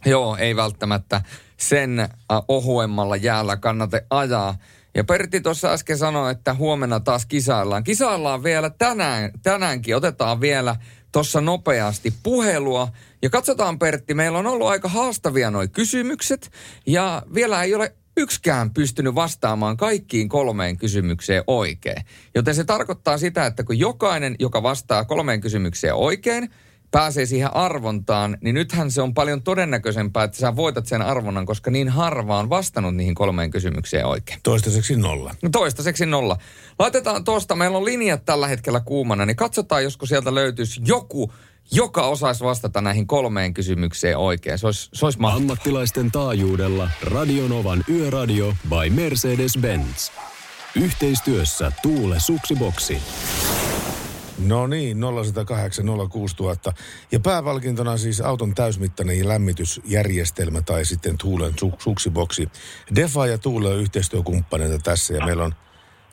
Joo, ei välttämättä sen ohuemmalla jäällä kannata ajaa. Ja Pertti tuossa äsken sanoi, että huomenna taas kisaillaan. Kisaillaan vielä tänään, tänäänkin. Otetaan vielä tuossa nopeasti puhelua. Ja katsotaan Pertti, meillä on ollut aika haastavia nuo kysymykset. Ja vielä ei ole yksikään pystynyt vastaamaan kaikkiin kolmeen kysymykseen oikein. Joten se tarkoittaa sitä, että kun jokainen, joka vastaa kolmeen kysymykseen oikein, pääsee siihen arvontaan, niin nythän se on paljon todennäköisempää, että sä voitat sen arvonnan, koska niin harva on vastannut niihin kolmeen kysymykseen oikein. Toistaiseksi nolla. No toistaiseksi nolla. Laitetaan tuosta, meillä on linjat tällä hetkellä kuumana, niin katsotaan, josko sieltä löytyisi joku, joka osaisi vastata näihin kolmeen kysymykseen oikein. Se olisi, se olisi mahtavaa. Ammattilaisten taajuudella Radionovan Yöradio by Mercedes-Benz. Yhteistyössä Tuule Suksiboksi. No niin, 0108 06000. Ja pääpalkintona siis auton täysmittainen lämmitysjärjestelmä tai sitten Tuulen su- suksiboksi. Defa ja Tuule on yhteistyökumppaneita tässä ja meillä on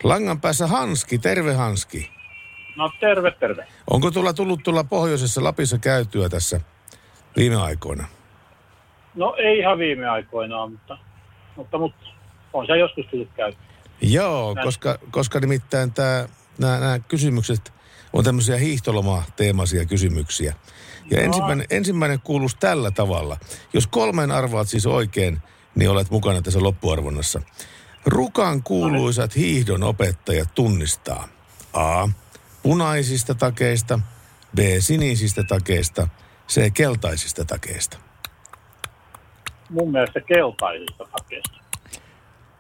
langan päässä Hanski. Terve Hanski. No terve, terve. Onko tulla tullut tulla pohjoisessa Lapissa käytyä tässä viime aikoina? No ei ihan viime aikoina, mutta, mutta, mutta on se joskus tullut käyty. Joo, Näin. koska, koska nimittäin nämä kysymykset on tämmöisiä hiihtoloma-teemaisia kysymyksiä. Ja ensimmäinen, ensimmäinen kuuluisi tällä tavalla. Jos kolmen arvaat siis oikein, niin olet mukana tässä loppuarvonnassa. Rukan kuuluisat hiihdon opettajat tunnistaa A. Punaisista takeista, B. Sinisistä takeista, C. Keltaisista takeista. Mun mielestä keltaisista takeista.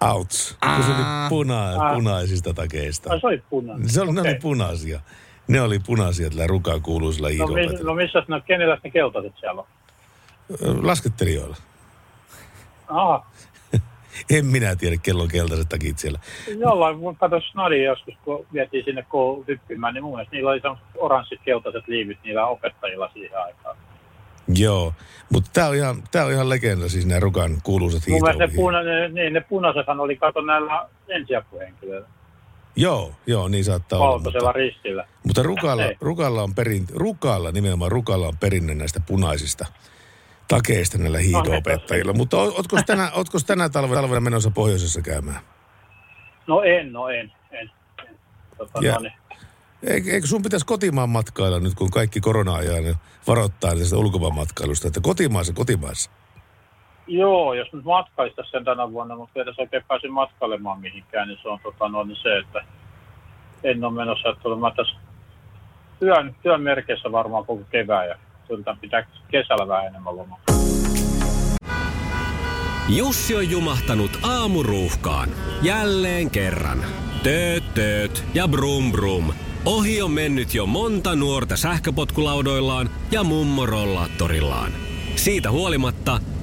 Outs. Kun se oli puna, punaisista takeista. Ai se oli punainen. Se oli, ne Okei. oli punaisia. Ne oli punaisia tällä rukan kuuluisilla No, mi- no missä ne, kenellä ne keltaiset siellä on? Laskettelijoilla. [LAUGHS] Aha, [LAUGHS] En minä tiedä, kello on keltaiset takit siellä. jollain, mun kato Snadi joskus, kun vietiin sinne koulu hyppimään, niin mun mielestä niillä oli sellaiset oranssit keltaiset liivit niillä opettajilla siihen aikaan. Joo, mutta tämä on, ihan, tää on ihan legenda, siis nämä rukan kuuluisat Mun mielestä ne, puna, ne, niin, ne punaisethan oli kato näillä ensiapuhenkilöillä, Joo, joo, niin saattaa olla. valkoisella Mutta, ristillä. mutta rukalla, Ei. rukalla, on perin, rukalla, nimenomaan rukalla on perinne näistä punaisista takeista näillä hiihdoopettajilla. Mutta o- ootko tänä, ootko tänä talvena, talvena menossa pohjoisessa käymään? No en, no en, en. en. Tota, Ja- no niin. Eikö, eikö sun pitäisi kotimaan matkailla nyt, kun kaikki korona-ajan varoittaa tästä ulkomaan matkailusta, että kotimaassa, kotimaassa? Joo, jos nyt matkaista sen tänä vuonna, mutta se oikein pääsin matkailemaan mihinkään, niin se on tota, no, niin se, että en ole menossa, että olen tässä työn, työn merkeissä varmaan koko kevään ja yritän pitää kesällä vähän enemmän lomaa. Jussi on jumahtanut aamuruuhkaan. Jälleen kerran. Tööt, tööt ja brum brum. Ohi on mennyt jo monta nuorta sähköpotkulaudoillaan ja mummorollaattorillaan. Siitä huolimatta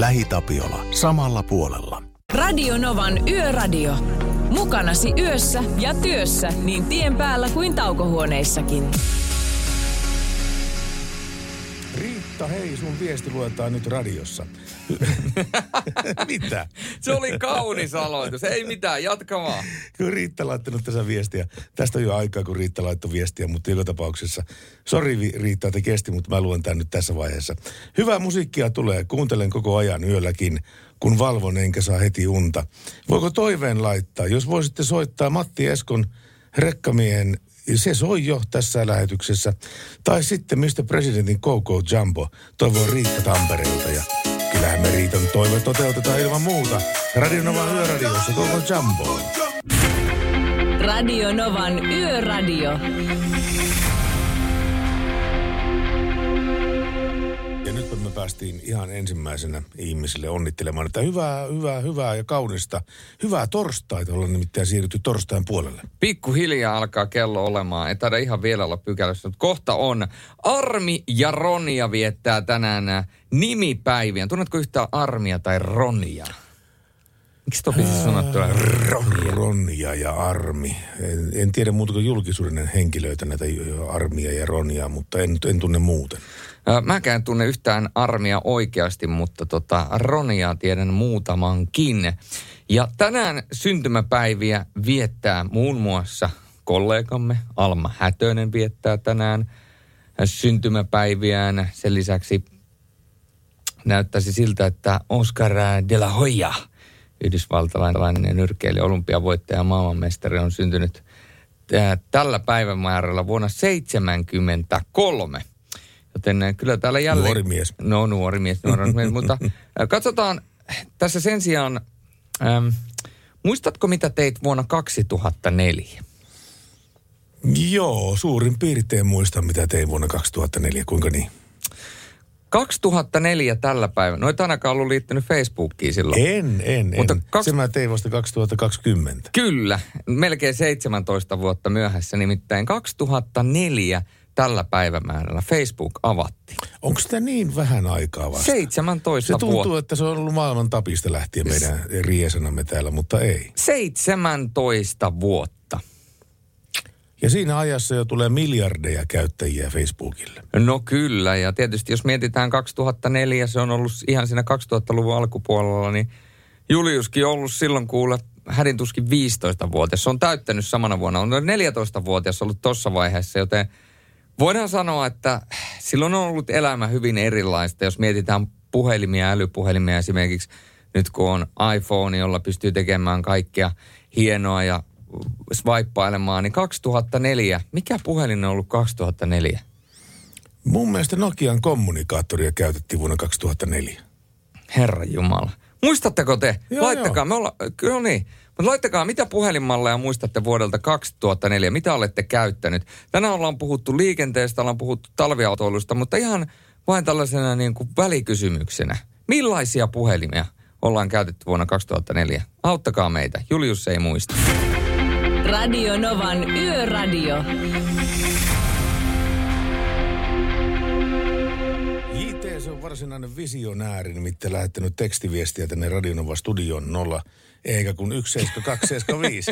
LähiTapiola. Samalla puolella. Radio Novan Yöradio. Mukanasi yössä ja työssä niin tien päällä kuin taukohuoneissakin. Riitta, hei, sun viesti luetaan nyt radiossa. [LAUGHS] Mitä? Se oli kaunis aloitus. Ei mitään, jatka vaan. Kun Riitta laittanut tässä viestiä. Tästä on jo aikaa, kun Riitta laittoi viestiä, mutta joka tapauksessa. Sori Riitta, että kesti, mutta mä luen tämän nyt tässä vaiheessa. Hyvää musiikkia tulee, kuuntelen koko ajan yölläkin, kun valvon enkä saa heti unta. Voiko toiveen laittaa, jos voisitte soittaa Matti Eskon rekkamiehen se soi jo tässä lähetyksessä. Tai sitten Mr. Presidentin Coco Jumbo. Toivon Riitta Tampereelta ja kyllähän me Riitan toive toteutetaan ilman muuta. Radio Nova Yöradiossa Coco Jumbo. Radio Novan Yöradio. Päästiin ihan ensimmäisenä ihmisille onnittelemaan, että hyvää, hyvää, hyvää ja kaunista, hyvää torstaita. Ollaan nimittäin siirrytty torstain puolelle. Pikkuhiljaa alkaa kello olemaan. Ei taida ihan vielä olla pykälässä, mutta kohta on. Armi ja Ronia viettää tänään nimipäiviä. Tunnetko yhtään Armia tai Ronia? Miksi toi pitäisi sanoa tuolla Ronia? Ronja ja Armi. En, en tiedä muuta kuin julkisuuden henkilöitä, näitä Armia ja Ronia, mutta en, en tunne muuten. Mäkään tunne yhtään armia oikeasti, mutta tota, Ronia tiedän muutamankin. Ja tänään syntymäpäiviä viettää muun muassa kollegamme Alma Hätönen viettää tänään syntymäpäiviään. Sen lisäksi näyttäisi siltä, että Oscar de la Hoya, yhdysvaltalainen nyrkkeilijä, olympiavoittaja ja maailmanmestari, on syntynyt ää, tällä päivämäärällä vuonna 73. Joten ää, kyllä täällä jälleen... Nuori mies. No nuori mies, nuori mies. [LAUGHS] mutta ää, katsotaan tässä sen sijaan, äm, muistatko mitä teit vuonna 2004? Joo, suurin piirtein muistan, mitä tein vuonna 2004. Kuinka niin? 2004 tällä päivänä. No et ainakaan ollut liittynyt Facebookiin silloin. En, en, Mutta en. kaks- Se mä tein vasta 2020. Kyllä, melkein 17 vuotta myöhässä. Nimittäin 2004 tällä päivämäärällä Facebook avattiin. Onko sitä niin vähän aikaa vasta? 17 Se tuntuu, vuotta. että se on ollut maailman tapista lähtien meidän riesanamme täällä, mutta ei. 17 vuotta. Ja siinä ajassa jo tulee miljardeja käyttäjiä Facebookille. No kyllä, ja tietysti jos mietitään 2004, se on ollut ihan siinä 2000-luvun alkupuolella, niin Juliuskin on ollut silloin kuule hädintuskin 15-vuotias. Se on täyttänyt samana vuonna. On noin 14-vuotias ollut tuossa vaiheessa, joten voidaan sanoa, että silloin on ollut elämä hyvin erilaista. Jos mietitään puhelimia, älypuhelimia esimerkiksi, nyt kun on iPhone, jolla pystyy tekemään kaikkea hienoa ja swipeilemaan, niin 2004, mikä puhelin on ollut 2004? Mun mielestä Nokian kommunikaattoria käytettiin vuonna 2004. Herra Jumala. Muistatteko te? Joo, laittakaa, joo. me olla, kyllä niin. Mutta laittakaa, mitä puhelinmalleja muistatte vuodelta 2004? Mitä olette käyttänyt? Tänään ollaan puhuttu liikenteestä, ollaan puhuttu talviautoilusta, mutta ihan vain tällaisena niin kuin välikysymyksenä. Millaisia puhelimia ollaan käytetty vuonna 2004? Auttakaa meitä. Julius ei muista. Radio Novan Yöradio. Se on varsinainen visionääri, nimittäin lähettänyt tekstiviestiä tänne Radionova Studion 0, eikä kun 17275.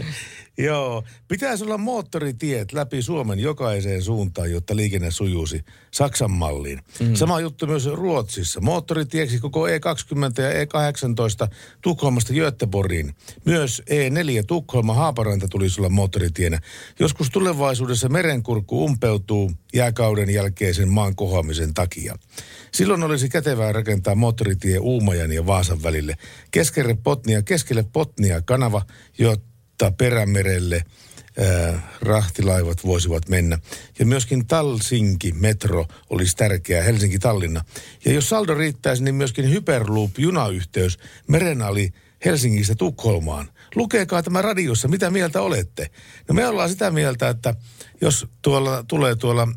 [LAUGHS] Joo, pitäisi olla moottoritiet läpi Suomen jokaiseen suuntaan, jotta liikenne sujuisi Saksan malliin. Mm. Sama juttu myös Ruotsissa. Moottoritieksi koko E20 ja E18 Tukholmasta Göteborgiin. Myös E4 Tukholma Haaparanta tulisi olla moottoritienä. Joskus tulevaisuudessa merenkurkku umpeutuu jääkauden jälkeisen maan kohoamisen takia. Silloin olisi kätevää rakentaa moottoritie Uumajan ja Vaasan välille. Keskelle Potnia, keskelle Potnia kanava, jotta perämerelle äh, rahtilaivat voisivat mennä. Ja myöskin Talsinki metro olisi tärkeä, Helsinki-Tallinna. Ja jos saldo riittäisi, niin myöskin Hyperloop-junayhteys meren ali Helsingistä Tukholmaan. Lukekaa tämä radiossa, mitä mieltä olette. No me ollaan sitä mieltä, että jos tuolla tulee tuolla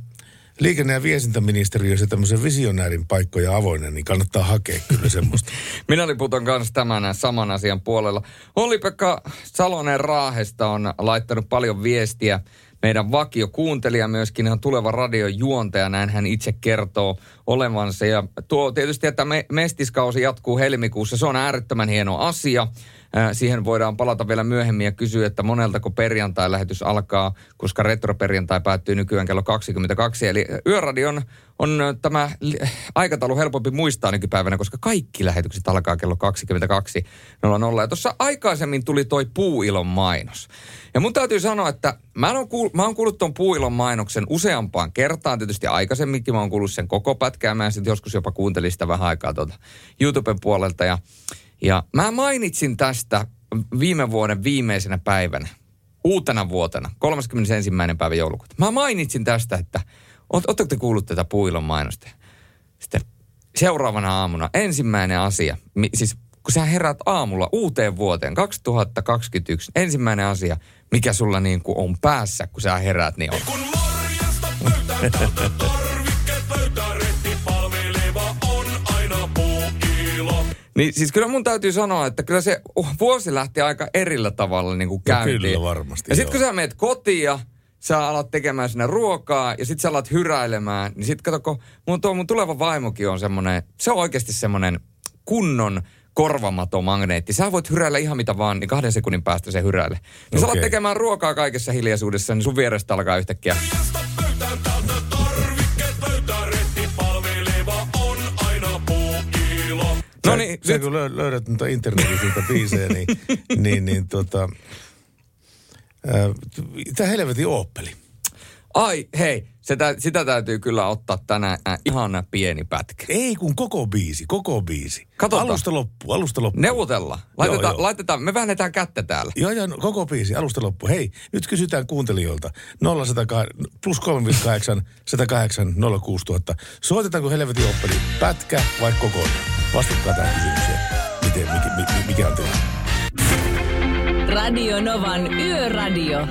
liikenne- ja viestintäministeriössä tämmöisen visionäärin paikkoja avoinna, niin kannattaa hakea kyllä semmoista. [LAUGHS] Minä liputan kanssa tämän saman asian puolella. Olli-Pekka Salonen Raahesta on laittanut paljon viestiä. Meidän vakio kuuntelija myöskin on tuleva radiojuontaja, näin hän itse kertoo olevansa. Ja tuo tietysti, että me, mestiskausi jatkuu helmikuussa, se on äärettömän hieno asia. Äh, Siihen voidaan palata vielä myöhemmin ja kysyä, että moneltako perjantai-lähetys alkaa, koska retroperjantai päättyy nykyään kello 22. Eli Yöradion on äh, tämä aikataulu helpompi muistaa nykypäivänä, koska kaikki lähetykset alkaa kello 22.00. Ja tuossa aikaisemmin tuli toi puuilon mainos. Ja mun täytyy sanoa, että mä oon, kuul- kuullut ton puuilon mainoksen useampaan kertaan. Tietysti aikaisemminkin mä oon kuullut sen koko pätkää. Mä sitten joskus jopa kuuntelin sitä vähän aikaa tuolta YouTuben puolelta. Ja, ja mä mainitsin tästä viime vuoden viimeisenä päivänä, uutena vuotena, 31. päivä joulukuuta. Mä mainitsin tästä, että ootteko te kuullut tätä puuilon mainosta? Sitten seuraavana aamuna ensimmäinen asia, siis kun sä herät aamulla uuteen vuoteen 2021, ensimmäinen asia, mikä sulla niin kuin on päässä, kun sä herät, niin on. Niin siis kyllä mun täytyy sanoa, että kyllä se vuosi lähti aika erillä tavalla niin kuin No käyntiin. kyllä varmasti, Ja sitten kun sä meet kotiin ja sä alat tekemään sinne ruokaa ja sitten sä alat hyräilemään, niin sitten kato, kun mun, tuo mun tuleva vaimokin on semmoinen, se on oikeasti semmoinen kunnon korvamaton magneetti. Sä voit hyräillä ihan mitä vaan, niin kahden sekunnin päästä se hyräilee. Niin sä alat tekemään ruokaa kaikessa hiljaisuudessa, niin sun vierestä alkaa yhtäkkiä. No niin, sä nyt- kun lö- löydät noita internetiltä biisejä, niin, [LAUGHS] niin, niin tota, tämä helvetin Opeli. Ai, hei, se tä, sitä täytyy kyllä ottaa tänään äh, ihana pieni pätkä. Ei kun koko biisi, koko biisi. Katsotaan. Alusta loppu, alusta loppu. Neuvotellaan. Laitetaan, Joo, joo. laitetaan, me väännetään kättä täällä. Joo, joo, no, koko biisi, alusta loppu. Hei, nyt kysytään kuuntelijoilta. 0108, plus 358 108 06000. Soitetaanko helvetin oppeli pätkä vai kokonaan? Vastatkaa tähän kysymykseen. Miten, mikä, mikä, mikä on tilanne? Radio Novan Yöradio.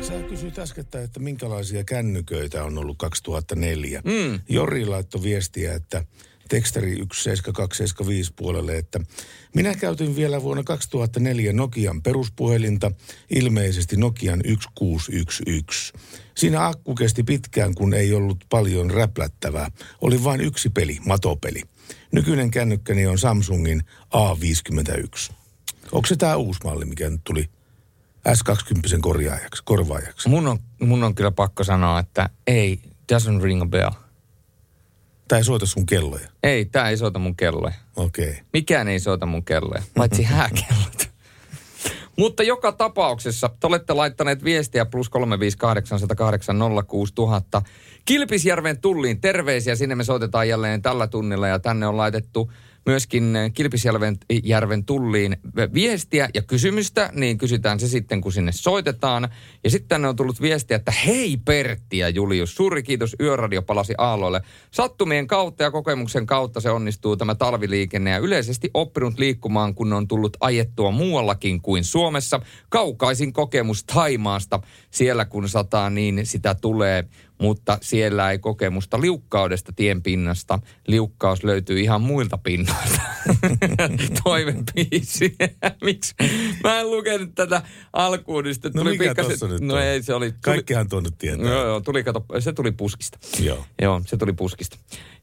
Sä kysyit äskettä, että minkälaisia kännyköitä on ollut 2004. Mm. Jori laittoi viestiä, että tekstari 17275 puolelle, että minä käytin vielä vuonna 2004 Nokian peruspuhelinta, ilmeisesti Nokian 1611. Siinä akku kesti pitkään, kun ei ollut paljon räplättävää. Oli vain yksi peli, matopeli. Nykyinen kännykkäni on Samsungin A51. Onko se tämä uusi malli, mikä nyt tuli S20 korjaajaksi, korvaajaksi? Mun on, mun on kyllä pakko sanoa, että ei, doesn't ring a bell. Tai ei soita sun kelloja. Ei, tää ei soita mun kelloja. Okei. Okay. Mikään ei soita mun kelloja, paitsi [LAUGHS] hääkellot. Mutta joka tapauksessa te olette laittaneet viestiä plus 358806000. Kilpisjärven tulliin terveisiä, sinne me soitetaan jälleen tällä tunnilla ja tänne on laitettu myöskin Kilpisjärven järven tulliin viestiä ja kysymystä, niin kysytään se sitten, kun sinne soitetaan. Ja sitten tänne on tullut viestiä, että hei Pertti ja Julius, suuri kiitos, Yöradio palasi aalloille. Sattumien kautta ja kokemuksen kautta se onnistuu tämä talviliikenne ja yleisesti oppinut liikkumaan, kun on tullut ajettua muuallakin kuin Suomessa. Kaukaisin kokemus Taimaasta. Siellä kun sataa, niin sitä tulee mutta siellä ei kokemusta liukkaudesta tien pinnasta. Liukkaus löytyy ihan muilta pinnoilta. [LAUGHS] Toivepiisi. [LAUGHS] Miksi? Mä en lukenut tätä alkuun, niin sitten No tuli mikä pikkasen- nyt No on? ei, se oli... Tuli, Kaikkihan tuon nyt tietää. Joo, joo, tuli, kato, se tuli puskista. Joo. Joo, se tuli puskista.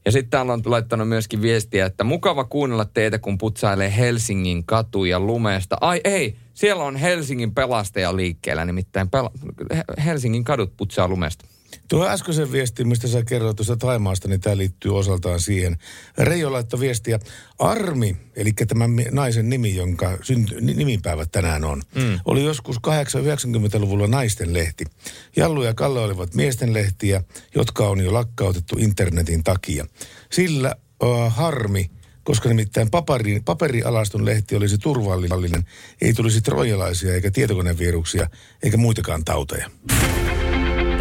Ja sitten täällä on laittanut myöskin viestiä, että mukava kuunnella teitä, kun putsailee Helsingin katuja lumesta. Ai ei, siellä on Helsingin pelastaja liikkeellä, nimittäin pela- He- Helsingin kadut putsaa lumesta. Tuo äskeisen viesti, mistä sä kerroit tuosta Taimaasta, niin tämä liittyy osaltaan siihen. Reijo laittoi viestiä. Armi, eli tämän naisen nimi, jonka synty, ni- nimipäivät tänään on, mm. oli joskus 890-luvulla naisten lehti. Jallu ja Kalle olivat miesten lehtiä, jotka on jo lakkautettu internetin takia. Sillä uh, harmi, koska nimittäin paperi, paperialastun lehti olisi turvallinen, ei tulisi trojalaisia eikä tietokoneviruksia eikä muitakaan tauteja.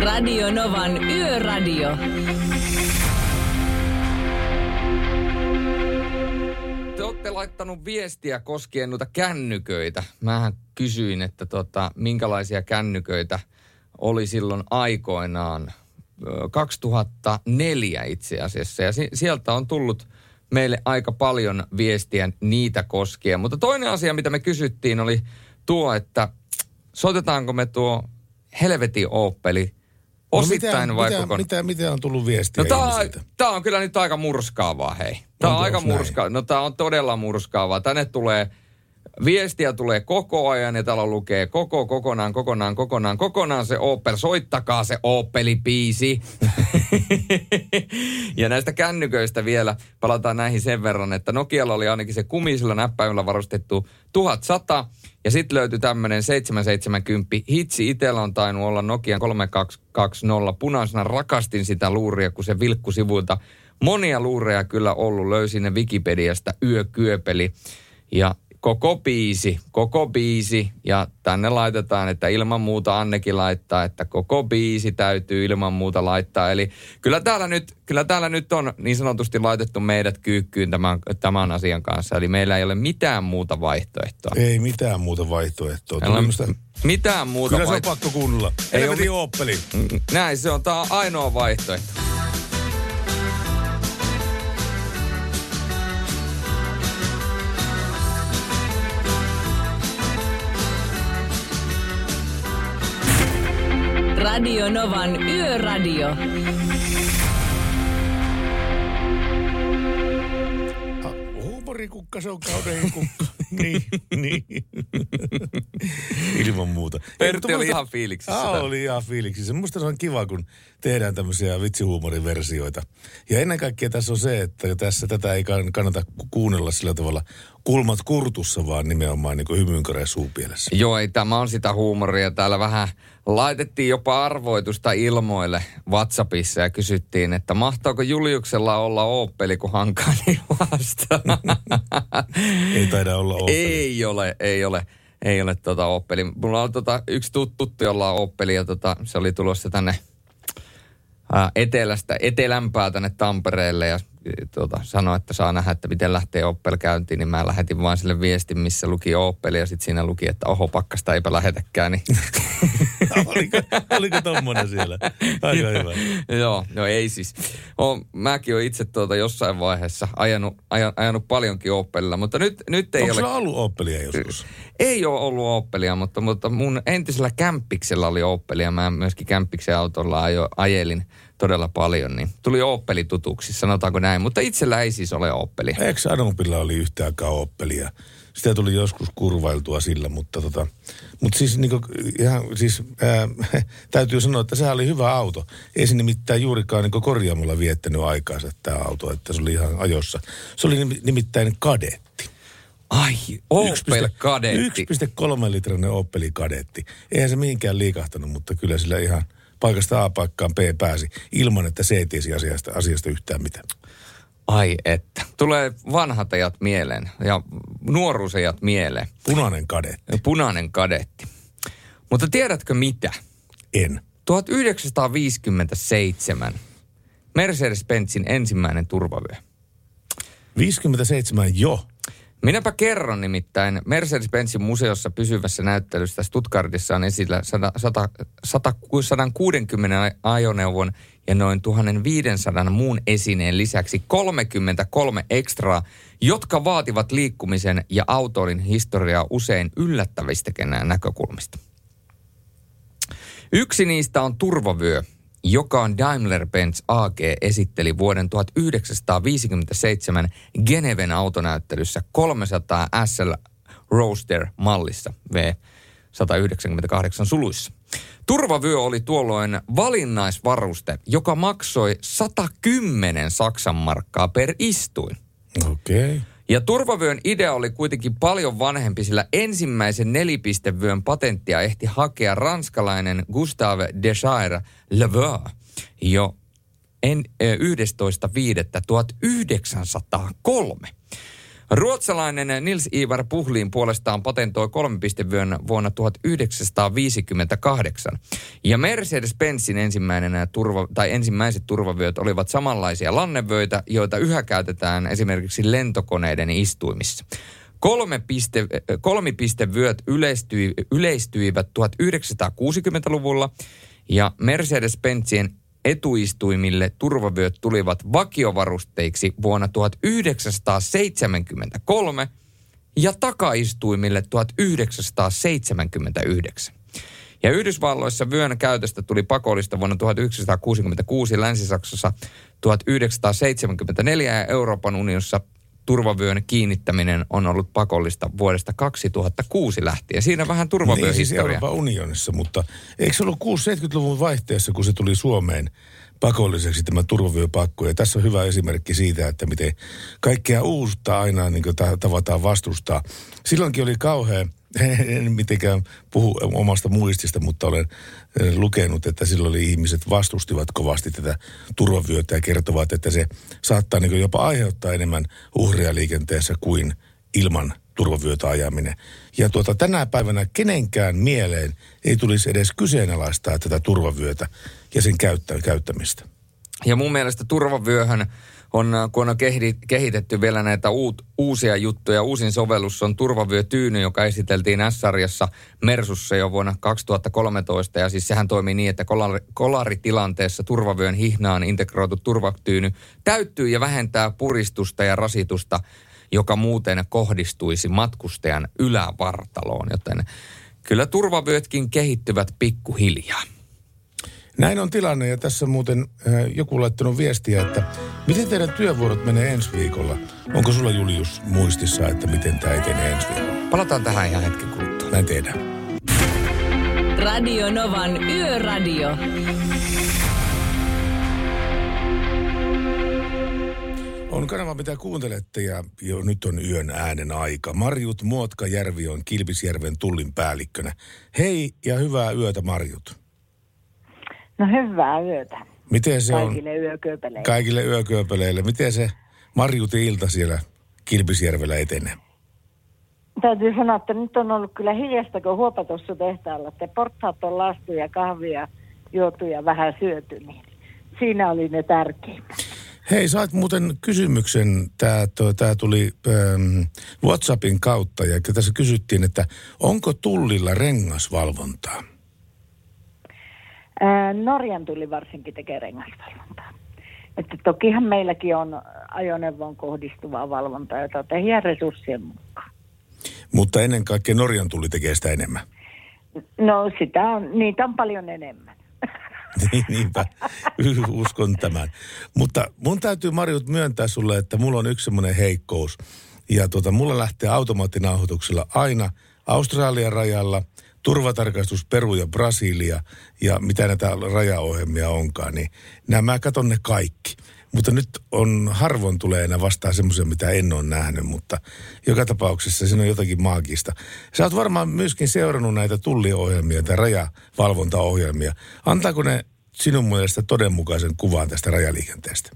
Radio Novan Yöradio. Te olette laittanut viestiä koskien noita kännyköitä. Mähän kysyin, että tota, minkälaisia kännyköitä oli silloin aikoinaan. Ö, 2004 itse asiassa. Ja si- sieltä on tullut meille aika paljon viestiä niitä koskien. Mutta toinen asia, mitä me kysyttiin, oli tuo, että soitetaanko me tuo helvetin Opeli osittain no mitä, kokonaan? mitä, mitä on tullut viestiä No tää on, ihmisiltä? tää on kyllä nyt aika murskaavaa, hei. Tää on Onko- aika murskaavaa. No tää on todella murskaavaa. Tänne tulee, viestiä tulee koko ajan ja täällä lukee koko, kokonaan, kokonaan, kokonaan, kokonaan se Opel. Soittakaa se Opeli-biisi. [LAUGHS] ja näistä kännyköistä vielä palataan näihin sen verran, että Nokialla oli ainakin se kumisella näppäimellä varustettu 1100 ja sitten löytyi tämmöinen 770. Hitsi itsellä on tainnut olla Nokian 3220. Punaisena rakastin sitä luuria, kun se vilkku sivuilta. Monia luureja kyllä ollut. Löysin ne Wikipediasta Yökyöpeli. Ja koko biisi, koko biisi. Ja tänne laitetaan, että ilman muuta Annekin laittaa, että koko biisi täytyy ilman muuta laittaa. Eli kyllä täällä nyt, kyllä täällä nyt on niin sanotusti laitettu meidät kyykkyyn tämän, tämän asian kanssa. Eli meillä ei ole mitään muuta vaihtoehtoa. Ei mitään muuta vaihtoehtoa. Tuli musta- mitään muuta Kyllä se on pakko kuunnella. Ei oo Opeli. Näin se on. Tämä on ainoa vaihtoehto. Radio Novan Yöradio. Huumori Kaverikukka, se on kaunein kukka. [LAUGHS] niin, niin. Ilman muuta. Pertti oli ihan fiiliksissä. Aa, oli ihan fiiliksissä. Musta se on kiva, kun tehdään tämmöisiä vitsihuumoriversioita. Ja ennen kaikkea tässä on se, että tässä tätä ei kann- kannata ku- kuunnella sillä tavalla kulmat kurtussa, vaan nimenomaan niin hymyynkoreen suupielessä. Joo, ei tämä on sitä huumoria. Täällä vähän laitettiin jopa arvoitusta ilmoille WhatsAppissa ja kysyttiin, että mahtaako Juliuksella olla Opeli, kun hankaa niin vasta. [LAUGHS] Ei taida olla Opel. Ei ole, ei ole. Ei ole tota Opeli. Mulla on tota yksi tut- tuttu, jolla on Opeli ja tota, se oli tulossa tänne ää, etelästä, etelämpää tänne Tampereelle ja tuota, sanoi, että saa nähdä, että miten lähtee Opel käyntiin, niin mä lähetin vaan sille viestin, missä luki Opel ja sitten siinä luki, että oho, pakkasta eipä lähetäkään. Niin. [LAUGHS] oliko, oliko tommonen siellä? Aika hyvä. [LAUGHS] joo, no ei siis. O, mäkin olen itse tuota jossain vaiheessa ajanut, ajan, ajanut paljonkin Opelilla, mutta nyt, nyt ei Onko ole... sulla ollut Opelia joskus? Ei ole ollut Oppelia, mutta, mutta mun entisellä kämppiksellä oli Oppelia. Mä myöskin kämppiksen autolla ajo, ajelin todella paljon, niin tuli Oppeli tutuksi, sanotaanko näin. Mutta itsellä ei siis ole Oppelia. Eikö Anomilla oli yhtä aikaa Opelia? Sitä tuli joskus kurvailtua sillä, mutta tota, mutta siis, niinku, ihan, siis ää, [LAUGHS] täytyy sanoa, että sehän oli hyvä auto. Ei se nimittäin juurikaan niinku korjaamolla viettänyt aikaansa tämä auto, että se oli ihan ajossa. Se oli nimi- nimittäin kadetti. Ai, Opel Kadetti. 1,3 litrainen Opeli kadetti. Eihän se mihinkään liikahtanut, mutta kyllä sillä ihan paikasta A paikkaan B pääsi ilman, että se ei tiesi asiasta, asiasta yhtään mitään. Ai että. Tulee vanhat ajat mieleen ja nuoruusajat mieleen. Punainen kadetti. Punainen kadetti. Mutta tiedätkö mitä? En. 1957 Mercedes-Benzin ensimmäinen turvavyö. 57 jo. Minäpä kerron nimittäin. Mercedes-Benzin museossa pysyvässä näyttelyssä Stuttgartissa on esillä 100, 100, 100, 160 ajoneuvon ja noin 1500 muun esineen lisäksi 33 ekstraa, jotka vaativat liikkumisen ja autoilin historiaa usein yllättävistäkin näkökulmista. Yksi niistä on turvavyö, joka on Daimler-Benz AG esitteli vuoden 1957 Geneven autonäyttelyssä 300 SL Roadster-mallissa V198 suluissa. Turvavyö oli tuolloin valinnaisvaruste, joka maksoi 110 Saksan markkaa per istuin. Okei. Okay. Ja turvavyön idea oli kuitenkin paljon vanhempi, sillä ensimmäisen nelipistevyön patenttia ehti hakea ranskalainen Gustave Desire Leveur jo en, eh, 11.5.1903. Ruotsalainen Nils Ivar Puhlin puolestaan patentoi kolmipistevyön vuonna 1958. Ja Mercedes-Benzin ensimmäinen turva, tai ensimmäiset turvavyöt olivat samanlaisia lannevöitä, joita yhä käytetään esimerkiksi lentokoneiden istuimissa. Kolme piste, kolmipistevyöt yleistyi, yleistyivät 1960-luvulla ja Mercedes-Benzien etuistuimille turvavyöt tulivat vakiovarusteiksi vuonna 1973 ja takaistuimille 1979. Ja Yhdysvalloissa vyön käytöstä tuli pakollista vuonna 1966, Länsi-Saksassa 1974 ja Euroopan unionissa turvavyön kiinnittäminen on ollut pakollista vuodesta 2006 lähtien. Siinä vähän Niin siis turvavyöhistoria. Euroopan unionissa, mutta eikö se ollut 6-70-luvun vaihteessa, kun se tuli Suomeen pakolliseksi tämä turvavyöpakko. Ja tässä on hyvä esimerkki siitä, että miten kaikkea uusta aina niin tavataan vastustaa. Silloinkin oli kauhean, en mitenkään puhu omasta muistista, mutta olen eh, lukenut, että silloin oli ihmiset vastustivat kovasti tätä turvavyötä ja kertovat, että se saattaa niin jopa aiheuttaa enemmän uhria liikenteessä kuin ilman turvavyötä ajaminen. Ja tuota, tänä päivänä kenenkään mieleen ei tulisi edes kyseenalaistaa tätä turvavyötä ja sen käyttä, käyttämistä. Ja mun mielestä turvavyöhön on, kun on kehi- kehitetty vielä näitä uut, uusia juttuja. Uusin sovellus on turvavyötyyny, joka esiteltiin S-sarjassa Mersussa jo vuonna 2013. Ja siis sehän toimii niin, että kolari, kolaritilanteessa turvavyön hihnaan integroitu turvatyyny täyttyy ja vähentää puristusta ja rasitusta, joka muuten kohdistuisi matkustajan ylävartaloon. Joten kyllä turvavyötkin kehittyvät pikkuhiljaa. Näin on tilanne ja tässä muuten äh, joku laittanut viestiä, että miten teidän työvuorot menee ensi viikolla? Onko sulla Julius muistissa, että miten tämä etenee ensi viikolla? Palataan tähän ihan hetken kuluttua. Näin tehdään. Radio Novan Yöradio. On kanava, mitä kuuntelette ja jo nyt on yön äänen aika. Marjut Muotkajärvi on Kilpisjärven tullin päällikkönä. Hei ja hyvää yötä Marjut. No hyvää yötä. Miten se Kaikille on yököpeleille. kaikille yökööpeleille? Miten se Marjutin ilta siellä Kilpisjärvellä etenee? Täytyy sanoa, että nyt on ollut kyllä hiljasta, kun huopatossa tehtaalla, että portaat on lastu ja kahvia juotu ja vähän syöty, niin siinä oli ne tärkeimmät. Hei, sait muuten kysymyksen, tämä tää tuli ähm, WhatsAppin kautta ja tässä kysyttiin, että onko tullilla rengasvalvontaa? Ää, Norjan tuli varsinkin tekee rengasvalvontaa. Että tokihan meilläkin on ajoneuvoon kohdistuvaa valvontaa, jota tehdään resurssien mukaan. Mutta ennen kaikkea Norjan tuli tekee sitä enemmän. No sitä on, niitä on paljon enemmän. [LAUGHS] Niin, Niinpä, uskon tämän. Mutta mun täytyy Marjut myöntää sulle, että mulla on yksi semmoinen heikkous. Ja tota, mulla lähtee automaattinauhoituksella aina Australian rajalla, turvatarkastus Peru ja Brasilia ja mitä näitä rajaohjelmia onkaan, niin nämä mä katon ne kaikki. Mutta nyt on, harvoin tulee enää vastaan semmoisia, mitä en ole nähnyt, mutta joka tapauksessa siinä on jotakin maagista. Sä oot varmaan myöskin seurannut näitä tulliohjelmia tai rajavalvontaohjelmia. Antaako ne sinun mielestä todenmukaisen kuvan tästä rajaliikenteestä?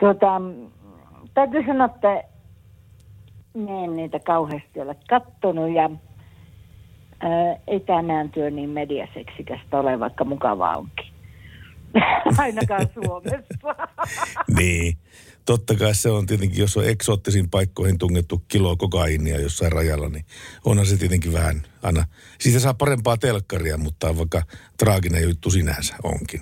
Tuota, täytyy sanoa, että en niitä kauheasti ole kattonut ja ei tänään työ niin mediaseksikästä ole, vaikka mukavaa onkin. [LAUGHS] Ainakaan [LAUGHS] Suomessa. Niin. Totta kai se on tietenkin, jos on eksoottisiin paikkoihin tungettu kilo kokainia jossain rajalla, niin onhan se tietenkin vähän aina. Siitä saa parempaa telkkaria, mutta vaikka traaginen juttu sinänsä onkin.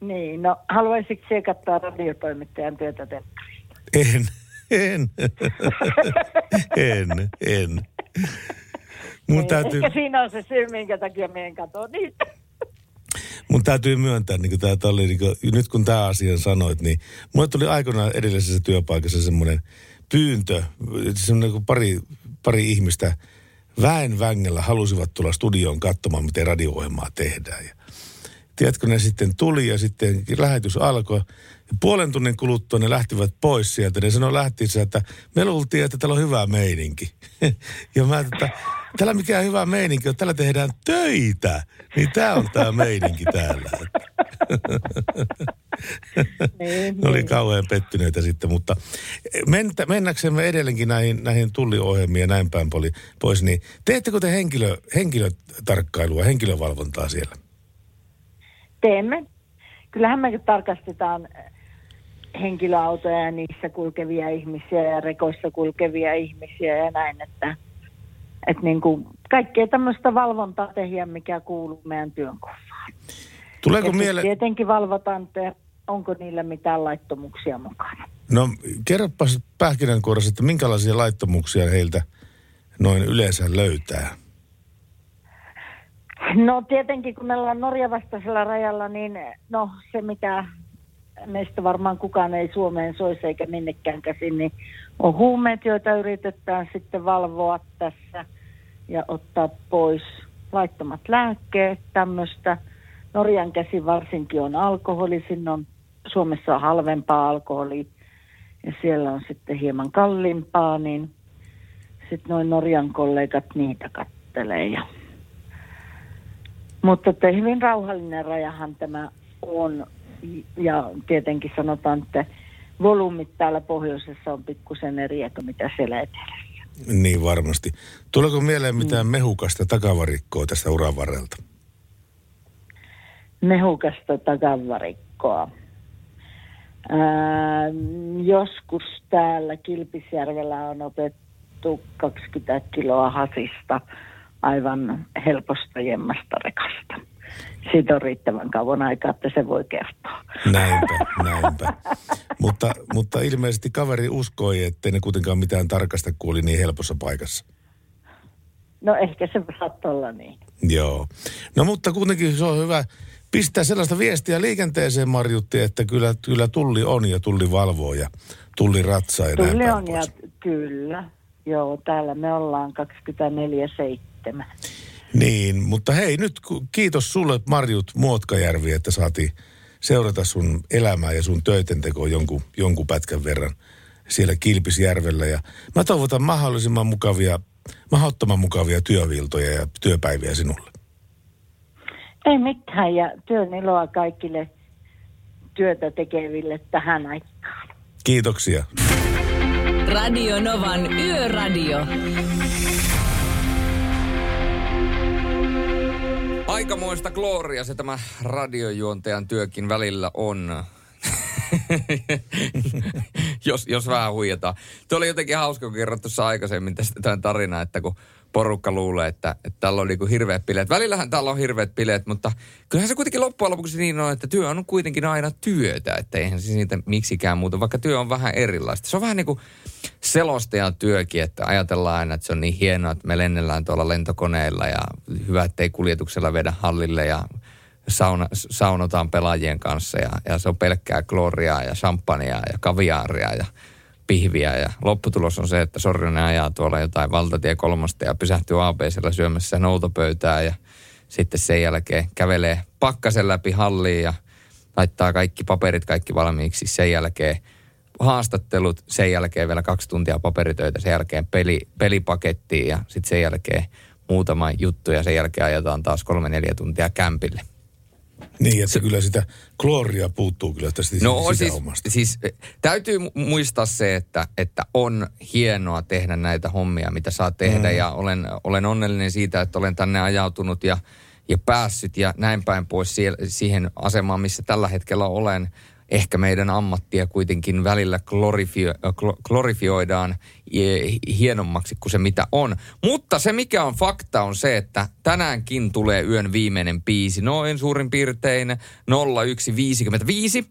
niin, no haluaisitko sinä katsoa radiotoimittajan työtä telkkarista? En, [LAUGHS] en, en, en. Mun Niin, täytyy, Ehkä siinä on se syy, minkä takia me en katso niitä. mun täytyy myöntää, niin kuin tää oli, niin kuin, nyt kun tämä asian sanoit, niin mulle tuli aikoinaan edellisessä työpaikassa semmoinen pyyntö, semmoinen kuin pari, pari ihmistä väen vängellä halusivat tulla studioon katsomaan, miten radio-ohjelmaa tehdään. Ja tiedätkö, ne sitten tuli ja sitten lähetys alkoi. Ja puolen tunnin kuluttua ne lähtivät pois sieltä. Ne sanoi lähtiessä, että me luultiin, että täällä on hyvä meininki. [LAUGHS] ja mä, että täällä mikään hyvä meininki on, täällä tehdään töitä. Niin tää on tää meininki täällä. Niin, ne oli niin. kauhean pettyneitä sitten, mutta mentä, mennäksemme edelleenkin näihin, näihin tulliohjelmiin ja näin päin pois, niin teettekö te henkilö, henkilötarkkailua, henkilövalvontaa siellä? Teemme. Kyllähän me tarkastetaan henkilöautoja ja niissä kulkevia ihmisiä ja rekoissa kulkevia ihmisiä ja näin, että, että niin kuin kaikkea tämmöistä valvontaa tehdään, mikä kuuluu meidän työnkuvaan. Tuleeko mieleen... Tietenkin valvotaan, että onko niillä mitään laittomuksia mukana. No kerropas pähkinänkuoressa, että minkälaisia laittomuuksia heiltä noin yleensä löytää? No tietenkin, kun me ollaan Norja vastaisella rajalla, niin no se mitä meistä varmaan kukaan ei Suomeen soisi eikä minnekään käsin, niin on huumeet, joita yritetään sitten valvoa tässä ja ottaa pois laittomat lääkkeet, tämmöistä. Norjan käsi varsinkin on alkoholi, sinne on Suomessa on halvempaa alkoholi ja siellä on sitten hieman kalliimpaa, niin sitten noin Norjan kollegat niitä kattelee ja mutta että hyvin rauhallinen rajahan tämä on. Ja tietenkin sanotaan, että volyymit täällä pohjoisessa on pikkusen eri kuin mitä siellä etelässä. Niin varmasti. Tuleeko mieleen mitään mehukasta takavarikkoa tästä uran varrelta? Mehukasta takavarikkoa. Ää, joskus täällä Kilpisjärvellä on otettu 20 kiloa hasista aivan helposta jemmasta rekasta. Siitä on riittävän kauan aikaa, että se voi kertoa. Näinpä, näinpä. mutta, mutta ilmeisesti kaveri uskoi, ettei ne kuitenkaan mitään tarkasta kuuli niin helpossa paikassa. No ehkä se saattaa olla niin. Joo. No mutta kuitenkin se on hyvä pistää sellaista viestiä liikenteeseen, Marjutti, että kyllä, kyllä tulli on ja tulli valvoo ja tulli ratsaa ja Tulli on ja pois. kyllä. Joo, täällä me ollaan 24-7. Niin, mutta hei nyt ku- kiitos sulle Marjut Muotkajärvi, että saatiin seurata sun elämää ja sun töitentekoa jonkun, jonkun pätkän verran siellä Kilpisjärvellä. Ja mä toivotan mahdollisimman mukavia, mahdottoman mukavia työviltoja ja työpäiviä sinulle. Ei mitään ja työn iloa kaikille työtä tekeville tähän aikaan. Kiitoksia. Radio Novan Yöradio. Aikamoista glooria se tämä radiojuontajan työkin välillä on. [LAUGHS] jos, jos vähän huijataan. Tuo oli jotenkin hauska, kun kerrot tuossa aikaisemmin tästä tämän tarinaa, että kun porukka luulee, että, että täällä on niinku hirveät bileet. Välillähän täällä on hirveät bileet, mutta kyllähän se kuitenkin loppujen lopuksi niin on, että työ on kuitenkin aina työtä. Että eihän se siitä miksikään muuta, vaikka työ on vähän erilaista. Se on vähän niin kuin selostajan työkin, että ajatellaan aina, että se on niin hienoa, että me lennellään tuolla lentokoneilla ja hyvä, ettei kuljetuksella vedä hallille ja sauna, saunotaan pelaajien kanssa ja, ja se on pelkkää kloriaa ja champagnea ja kaviaaria ja pihviä ja lopputulos on se, että Sorjonen ajaa tuolla jotain valtatie kolmosta ja pysähtyy ABCllä syömässä noutopöytää ja sitten sen jälkeen kävelee pakkasen läpi halliin ja laittaa kaikki paperit kaikki valmiiksi. Sen jälkeen haastattelut, sen jälkeen vielä kaksi tuntia paperitöitä, sen jälkeen peli, pelipakettiin ja sitten sen jälkeen muutama juttu ja sen jälkeen ajetaan taas kolme-neljä tuntia kämpille. Niin, että kyllä sitä klooria puuttuu kyllä tästä No sitä siis, hommasta. siis eh, täytyy mu- muistaa se, että, että on hienoa tehdä näitä hommia, mitä saa tehdä. Mm. Ja olen, olen onnellinen siitä, että olen tänne ajautunut ja, ja päässyt ja näin päin pois siihen asemaan, missä tällä hetkellä olen. Ehkä meidän ammattia kuitenkin välillä glorifio, glo- glorifioidaan eh, hienommaksi kuin se mitä on. Mutta se mikä on fakta on se, että tänäänkin tulee yön viimeinen biisi. Noin suurin piirtein 0155.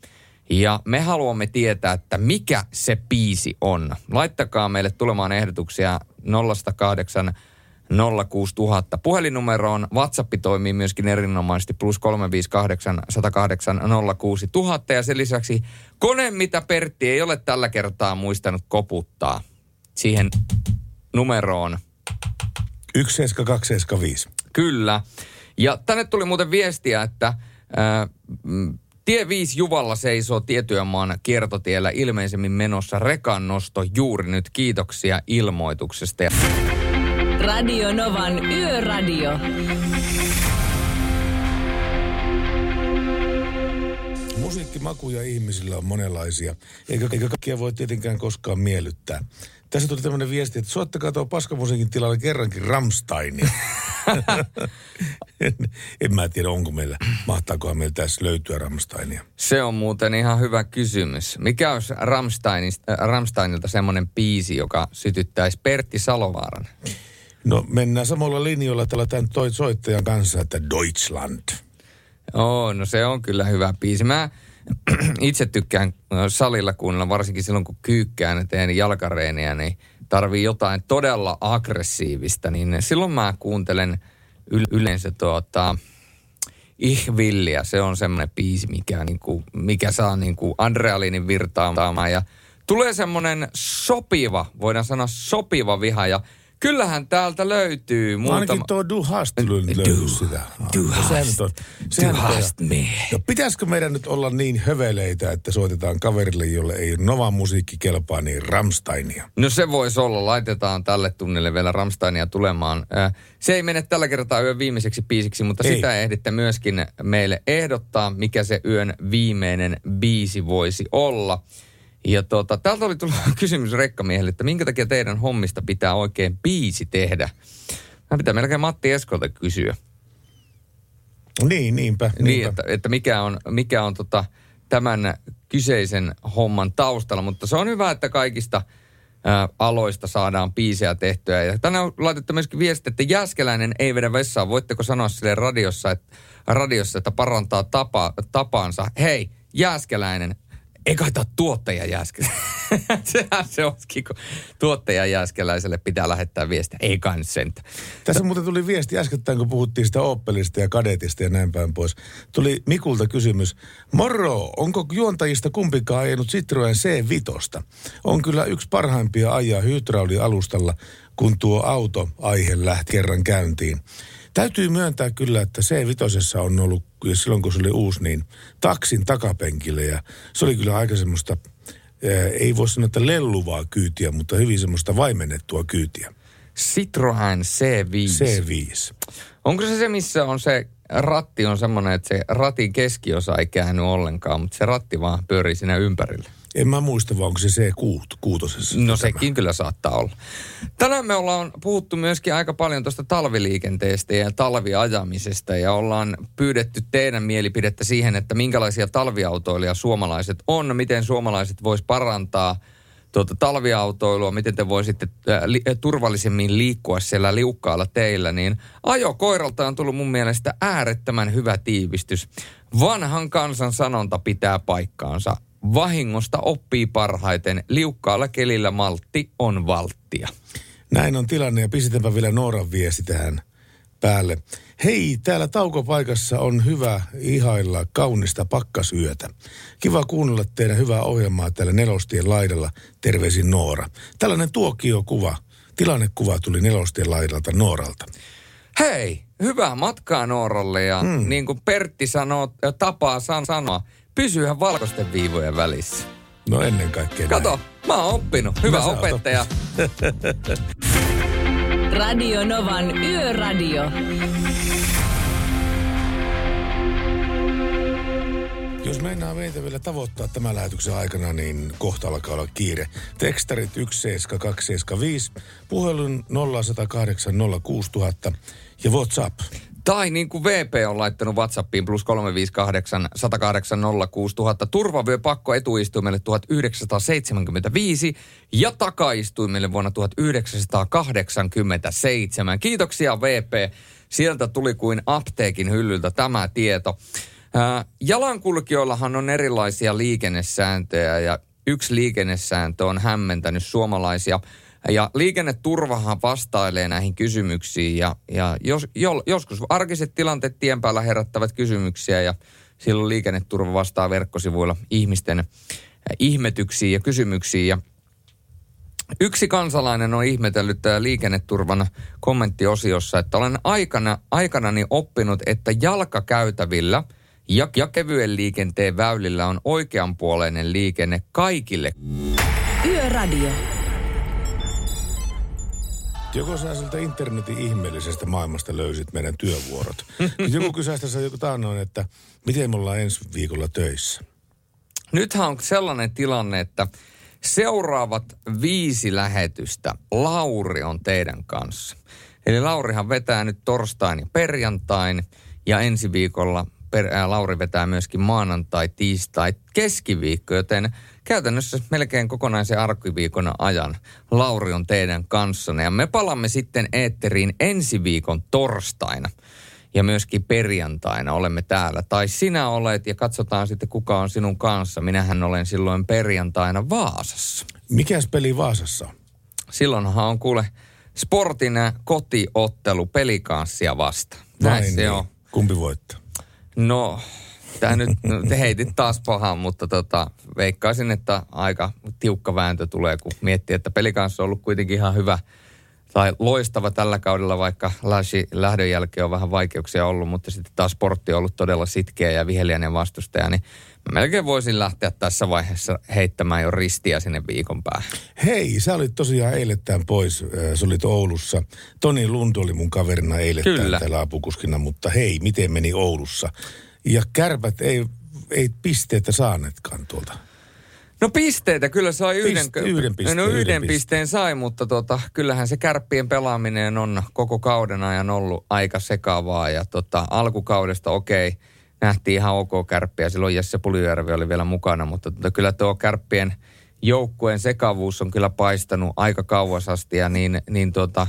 Ja me haluamme tietää, että mikä se biisi on. Laittakaa meille tulemaan ehdotuksia 008 06000 puhelinnumeroon. WhatsApp toimii myöskin erinomaisesti plus 358 108 06000. Ja sen lisäksi kone, mitä Pertti ei ole tällä kertaa muistanut koputtaa siihen numeroon 17275. Kyllä. Ja tänne tuli muuten viestiä, että ää, mm, tie 5 Juvalla seisoo tietyömaan kiertotiellä ilmeisemmin menossa rekannosto juuri nyt. Kiitoksia ilmoituksesta. Ja Radio Novan Yöradio. Musiikkimakuja ihmisillä on monenlaisia, eikä, eikä kaikkia voi tietenkään koskaan miellyttää. Tässä tuli tämmöinen viesti, että soittakaa tuo paskamusiikin tilalle kerrankin Ramsteinia. en, [LAUGHS] en mä tiedä, onko meillä, mahtaakohan meillä tässä löytyä Ramsteinia. se on muuten ihan hyvä kysymys. Mikä olisi Rammsteinista, äh, semmoinen biisi, joka sytyttäisi Pertti Salovaaran? No mennään samalla linjoilla tällä tämän toi soittajan kanssa, että Deutschland. Oo, no se on kyllä hyvä biisi. Mä [CLEARS THROAT] itse tykkään salilla kuunnella, varsinkin silloin kun kyykkään ja teen jalkareeniä, niin tarvii jotain todella aggressiivista, niin silloin mä kuuntelen yl- yleensä tuota, Ihvilliä. Se on semmoinen biisi, mikä, niinku, mikä saa niinku adrenaliinin virtaamaan ja tulee semmoinen sopiva, voidaan sanoa sopiva viha ja kyllähän täältä löytyy muutama... Ainakin tuo Du hast löytyy sitä. Du hast- on- du hast me. No pitäisikö meidän nyt olla niin höveleitä, että soitetaan kaverille, jolle ei Nova musiikki kelpaa, niin Ramsteinia. No se voisi olla. Laitetaan tälle tunnille vielä Ramsteinia tulemaan. Äh, Se ei mene tällä kertaa yön viimeiseksi biisiksi, mutta Ei. sitä ehditte myöskin meille ehdottaa, mikä se yön viimeinen biisi voisi olla. Ja tota, täältä oli tullut [LAUGHS] kysymys rekkamiehelle, että minkä takia teidän hommista pitää oikein biisi tehdä? Mä pitää melkein Matti Eskolta kysyä. Niin, niinpä. Niin, niinpä. että, että mikä on, mikä on tota, tämän kyseisen homman taustalla. Mutta se on hyvä, että kaikista ää, aloista saadaan biisejä tehtyä. Ja tänään on laitettu myöskin viesti, että Jääskeläinen ei vedä vessaan. Voitteko sanoa sille radiossa, että, radiossa, että parantaa tapa, tapaansa? Hei, Jääskeläinen, Ei kai tuottaja. [LAUGHS] Sehän se olisikin, kun tuottaja Jääskeläiselle pitää lähettää viestiä. Ei kai nyt sentä. Tässä muuten tuli viesti äskettäin, kun puhuttiin sitä Opelista ja Kadetista ja näin päin pois. Tuli Mikulta kysymys. Moro, onko juontajista kumpikaan ajanut Citroen C5? On kyllä yksi parhaimpia ajaa hydraulialustalla, kun tuo auto aihe lähti kerran käyntiin. Täytyy myöntää kyllä, että C5 on ollut, silloin kun se oli uusi, niin taksin takapenkille ja se oli kyllä aika semmoista, ää, ei voi sanoa, että lelluvaa kyytiä, mutta hyvin semmoista vaimennettua kyytiä. Citroen C5. C5. Onko se se, missä on se ratti on semmoinen, että se ratin keskiosa ei käänny ollenkaan, mutta se ratti vaan pyörii siinä ympärillä? En mä muista, vaan onko se C6 kuutosessa. No sekin kyllä saattaa olla. Tänään me ollaan puhuttu myöskin aika paljon tuosta talviliikenteestä ja talviajamisesta ja ollaan pyydetty teidän mielipidettä siihen, että minkälaisia talviautoilijia suomalaiset on, miten suomalaiset vois parantaa tuota talviautoilua, miten te voisitte äh, li, äh, turvallisemmin liikkua siellä liukkaalla teillä, niin ajokoiralta on tullut mun mielestä äärettömän hyvä tiivistys. Vanhan kansan sanonta pitää paikkaansa. Vahingosta oppii parhaiten. Liukkaalla kelillä maltti on valttia. Näin on tilanne ja pistetäänpä vielä Nooran viesti tähän päälle. Hei, täällä taukopaikassa on hyvä ihailla kaunista pakkasyötä. Kiva kuunnella teidän hyvää ohjelmaa täällä nelostien laidalla. Terveisin Noora. Tällainen tuokiokuva, tilannekuva tuli nelostien laidalta Nooralta. Hei, hyvää matkaa Nooralle ja hmm. niin kuin Pertti sanoo, tapaa san sanoa, pysyhän valkoisten viivojen välissä. No ennen kaikkea Kato, näin. mä oon oppinut. Hyvä oot opettaja. [LAUGHS] Radio Novan Yöradio. Jos mennään meitä vielä tavoittaa tämän lähetyksen aikana, niin kohta alkaa olla kiire. Tekstarit 17275, puhelun 0108 06000 ja WhatsApp. Tai niin kuin VP on laittanut WhatsAppiin plus 358 108 06000. Turvavyöpakko etuistuimelle 1975 ja takaistuimelle vuonna 1987. Kiitoksia VP. Sieltä tuli kuin apteekin hyllyltä tämä tieto. Jalankulkijoillahan on erilaisia liikennesääntöjä ja yksi liikennesääntö on hämmentänyt suomalaisia. Ja liikenneturvahan vastailee näihin kysymyksiin ja, ja jos, jo, joskus arkiset tilanteet tien päällä herättävät kysymyksiä ja silloin liikenneturva vastaa verkkosivuilla ihmisten äh, ihmetyksiin ja kysymyksiin. Ja Yksi kansalainen on ihmetellyt tää liikenneturvan kommenttiosiossa, että olen aikana, aikanani oppinut, että jalkakäytävillä ja, ja kevyen liikenteen väylillä on oikeanpuoleinen liikenne kaikille. Yöradio. Joko sä sieltä internetin ihmeellisestä maailmasta löysit meidän työvuorot? [LAUGHS] Joku kysäisi tässä joku taannoin, että miten me ollaan ensi viikolla töissä? Nythän on sellainen tilanne, että seuraavat viisi lähetystä Lauri on teidän kanssa. Eli Laurihan vetää nyt torstain ja perjantain ja ensi viikolla per, ää, Lauri vetää myöskin maanantai, tiistai, keskiviikko, joten käytännössä melkein kokonaisen arkiviikon ajan Lauri on teidän kanssanne. Ja me palamme sitten eetteriin ensi viikon torstaina ja myöskin perjantaina olemme täällä. Tai sinä olet ja katsotaan sitten kuka on sinun kanssa. Minähän olen silloin perjantaina Vaasassa. Mikäs peli Vaasassa on? Silloinhan on kuule sportin kotiottelu pelikanssia vasta. Näin Vai se niin? on. Kumpi voittaa? No, tämä nyt no, te heitit taas pahan, mutta tota, veikkaisin, että aika tiukka vääntö tulee, kun miettii, että pelikanssa on ollut kuitenkin ihan hyvä tai loistava tällä kaudella, vaikka Lashi lähdön jälkeen on vähän vaikeuksia ollut, mutta sitten taas sportti on ollut todella sitkeä ja viheliäinen vastustaja, niin melkein voisin lähteä tässä vaiheessa heittämään jo ristiä sinne viikon päähän. Hei, sä olit tosiaan eilettäin pois. äh, Sä olit Oulussa. Toni Lund oli mun kaverina eilettäin Kyllä. täällä apukuskina, mutta hei, miten meni Oulussa? Ja kärpät ei, ei pisteitä saaneetkaan tuolta. No pisteitä, kyllä sai yhden, Piste- yhden pisteen, no, yhden, yhden pisteen. pisteen sai, mutta tota, kyllähän se kärppien pelaaminen on koko kauden ajan ollut aika sekavaa. Ja tota, alkukaudesta okei, nähtiin ihan ok kärppiä. Silloin Jesse Puljujärvi oli vielä mukana, mutta tota, kyllä tuo kärppien joukkueen sekavuus on kyllä paistanut aika kauas asti. Ja niin, niin tota,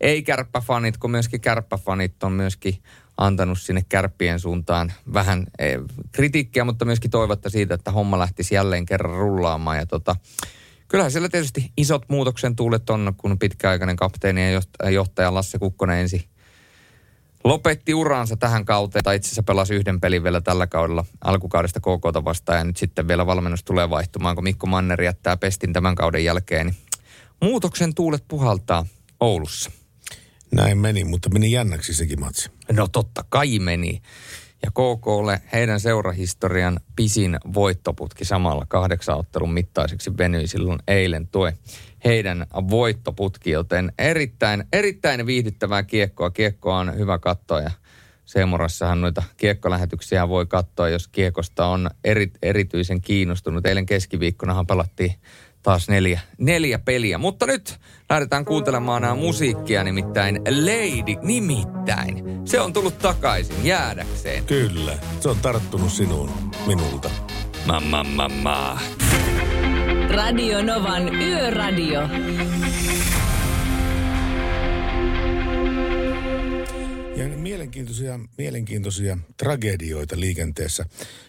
ei kärppäfanit, kun myöskin kärppäfanit on myöskin antanut sinne kärppien suuntaan vähän eh, kritiikkiä, mutta myöskin toivotta siitä, että homma lähtisi jälleen kerran rullaamaan. Ja tota, kyllähän siellä tietysti isot muutoksen tuulet on, kun pitkäaikainen kapteeni ja johtaja- Lasse Kukkonen ensin lopetti uransa tähän kauteen, tai itse asiassa pelasi yhden pelin vielä tällä kaudella alkukaudesta KKta vastaan, ja nyt sitten vielä valmennus tulee vaihtumaan, kun Mikko Manner jättää pestin tämän kauden jälkeen. Niin muutoksen tuulet puhaltaa Oulussa. Näin meni, mutta meni jännäksi sekin matsi. No totta kai meni. Ja KKlle heidän seurahistorian pisin voittoputki samalla kahdeksan ottelun mittaiseksi venyi silloin eilen tuo heidän voittoputki, joten erittäin, erittäin viihdyttävää kiekkoa. Kiekkoa on hyvä katsoa ja Seemorassahan noita kiekkolähetyksiä voi katsoa, jos kiekosta on eri, erityisen kiinnostunut. Eilen keskiviikkonahan pelattiin taas neljä, neljä peliä. Mutta nyt lähdetään kuuntelemaan nämä musiikkia, nimittäin Lady, nimittäin. Se on tullut takaisin jäädäkseen. Kyllä, se on tarttunut sinuun, minulta. Mamma, mamma. Radio Novan Yöradio. Ja mielenkiintoisia, mielenkiintoisia tragedioita liikenteessä.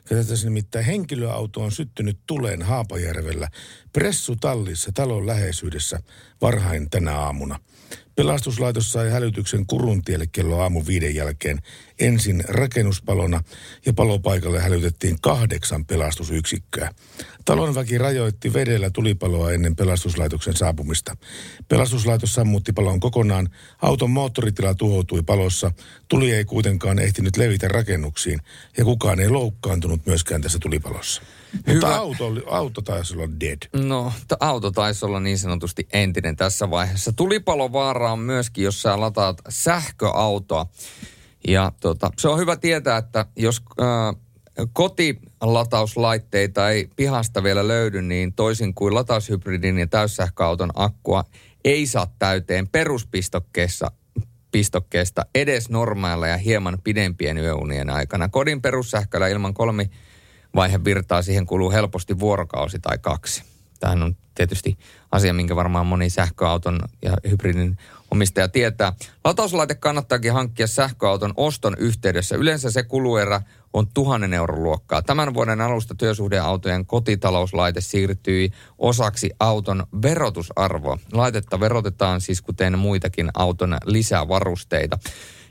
Katsotaan nimittäin henkilöauto on syttynyt tuleen Haapajärvellä pressutallissa talon läheisyydessä varhain tänä aamuna. Pelastuslaitos sai hälytyksen Kuruntielle kello aamu viiden jälkeen ensin rakennuspalona ja palopaikalle hälytettiin kahdeksan pelastusyksikköä. Talon väki rajoitti vedellä tulipaloa ennen pelastuslaitoksen saapumista. Pelastuslaitos sammutti palon kokonaan, auton moottoritila tuhoutui palossa, tuli ei kuitenkaan ehtinyt levitä rakennuksiin ja kukaan ei loukkaantunut myöskään tässä tulipalossa. Mutta Hyvä. auto, oli, auto taisi olla dead. No, auto taisi olla niin sanotusti entinen tässä vaiheessa. Tulipalovaara on myöskin, jos sä lataat sähköautoa. Ja tota, se on hyvä tietää, että jos äh, kotilatauslaitteita ei pihasta vielä löydy, niin toisin kuin lataushybridin ja täyssähköauton akkua ei saa täyteen peruspistokkeessa pistokkeesta edes normailla ja hieman pidempien yöunien aikana. Kodin perussähköllä ilman kolmi vaihevirtaa siihen kuluu helposti vuorokausi tai kaksi. Tämähän on tietysti asia, minkä varmaan moni sähköauton ja hybridin omistaja tietää. Latauslaite kannattaakin hankkia sähköauton oston yhteydessä. Yleensä se kuluerä on tuhannen euron luokkaa. Tämän vuoden alusta työsuhdeautojen kotitalouslaite siirtyi osaksi auton verotusarvoa. Laitetta verotetaan siis kuten muitakin auton lisävarusteita.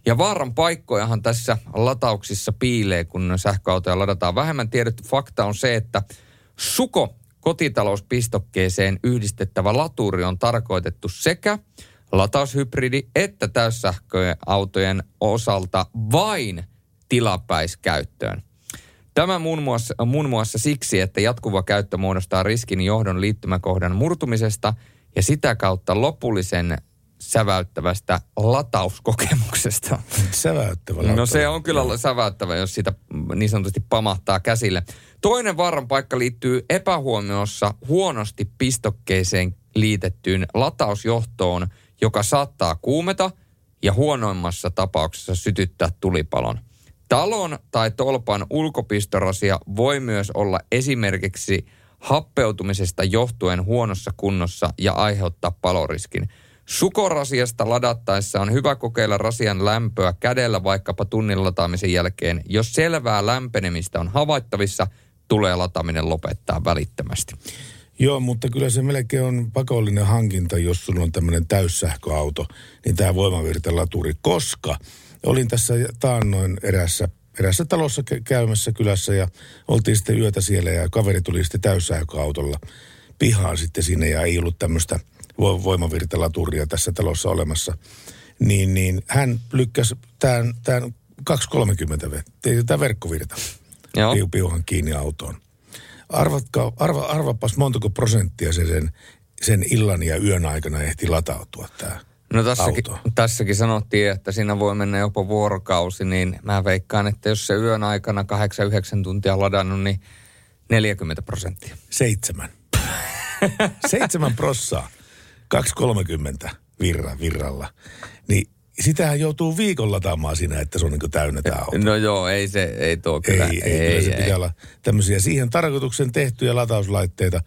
Ja vaaran paikkojahan tässä latauksissa piilee, kun sähköautoja ladataan. Vähemmän tiedetty fakta on se, että suko kotitalouspistokkeeseen yhdistettävä laturi on tarkoitettu sekä lataushybridi että täyssähköautojen osalta vain tilapäiskäyttöön. Tämä muun muassa, muun muassa siksi, että jatkuva käyttö muodostaa riskin johdon liittymäkohdan murtumisesta ja sitä kautta lopullisen säväyttävästä latauskokemuksesta. Säväyttävä No se on kyllä säväyttävä, jos sitä niin sanotusti pamahtaa käsille. Toinen vaaran paikka liittyy epähuomiossa huonosti pistokkeeseen liitettyyn latausjohtoon, joka saattaa kuumeta ja huonoimmassa tapauksessa sytyttää tulipalon. Talon tai tolpan ulkopistorasia voi myös olla esimerkiksi happeutumisesta johtuen huonossa kunnossa ja aiheuttaa paloriskin. Sukorasiasta ladattaessa on hyvä kokeilla rasian lämpöä kädellä vaikkapa tunnin lataamisen jälkeen. Jos selvää lämpenemistä on havaittavissa, tulee lataaminen lopettaa välittömästi. Joo, mutta kyllä se melkein on pakollinen hankinta, jos sulla on tämmöinen täyssähköauto, niin tämä voimavirtalaturi, koska olin tässä taannoin erässä, erässä talossa kä- käymässä kylässä ja oltiin sitten yötä siellä ja kaveri tuli sitten täyssähköautolla pihaan sitten sinne ja ei ollut tämmöistä vo- voimavirtalaturia tässä talossa olemassa. Niin, niin hän lykkäsi tämän, tämän 230 vettä, tämä verkkovirta, Joo. piu, piuhan kiinni autoon. Arvatkaa, arva, arvapas montako prosenttia se sen, sen illan ja yön aikana ehti latautua tämä No tässäkin, auto. tässäkin sanottiin, että siinä voi mennä jopa vuorokausi, niin mä veikkaan, että jos se yön aikana 8-9 tuntia ladannut, niin 40 prosenttia. Seitsemän. Seitsemän prossaa. 2,30 virra, virralla. Niin sitähän joutuu viikon lataamaan siinä, että se on niin täynnä tämä auto. No joo, ei se, ei tuo kyllä. ei, ei, kyllä se pitää olla tämmöisiä siihen tarkoituksen tehtyjä latauslaitteita,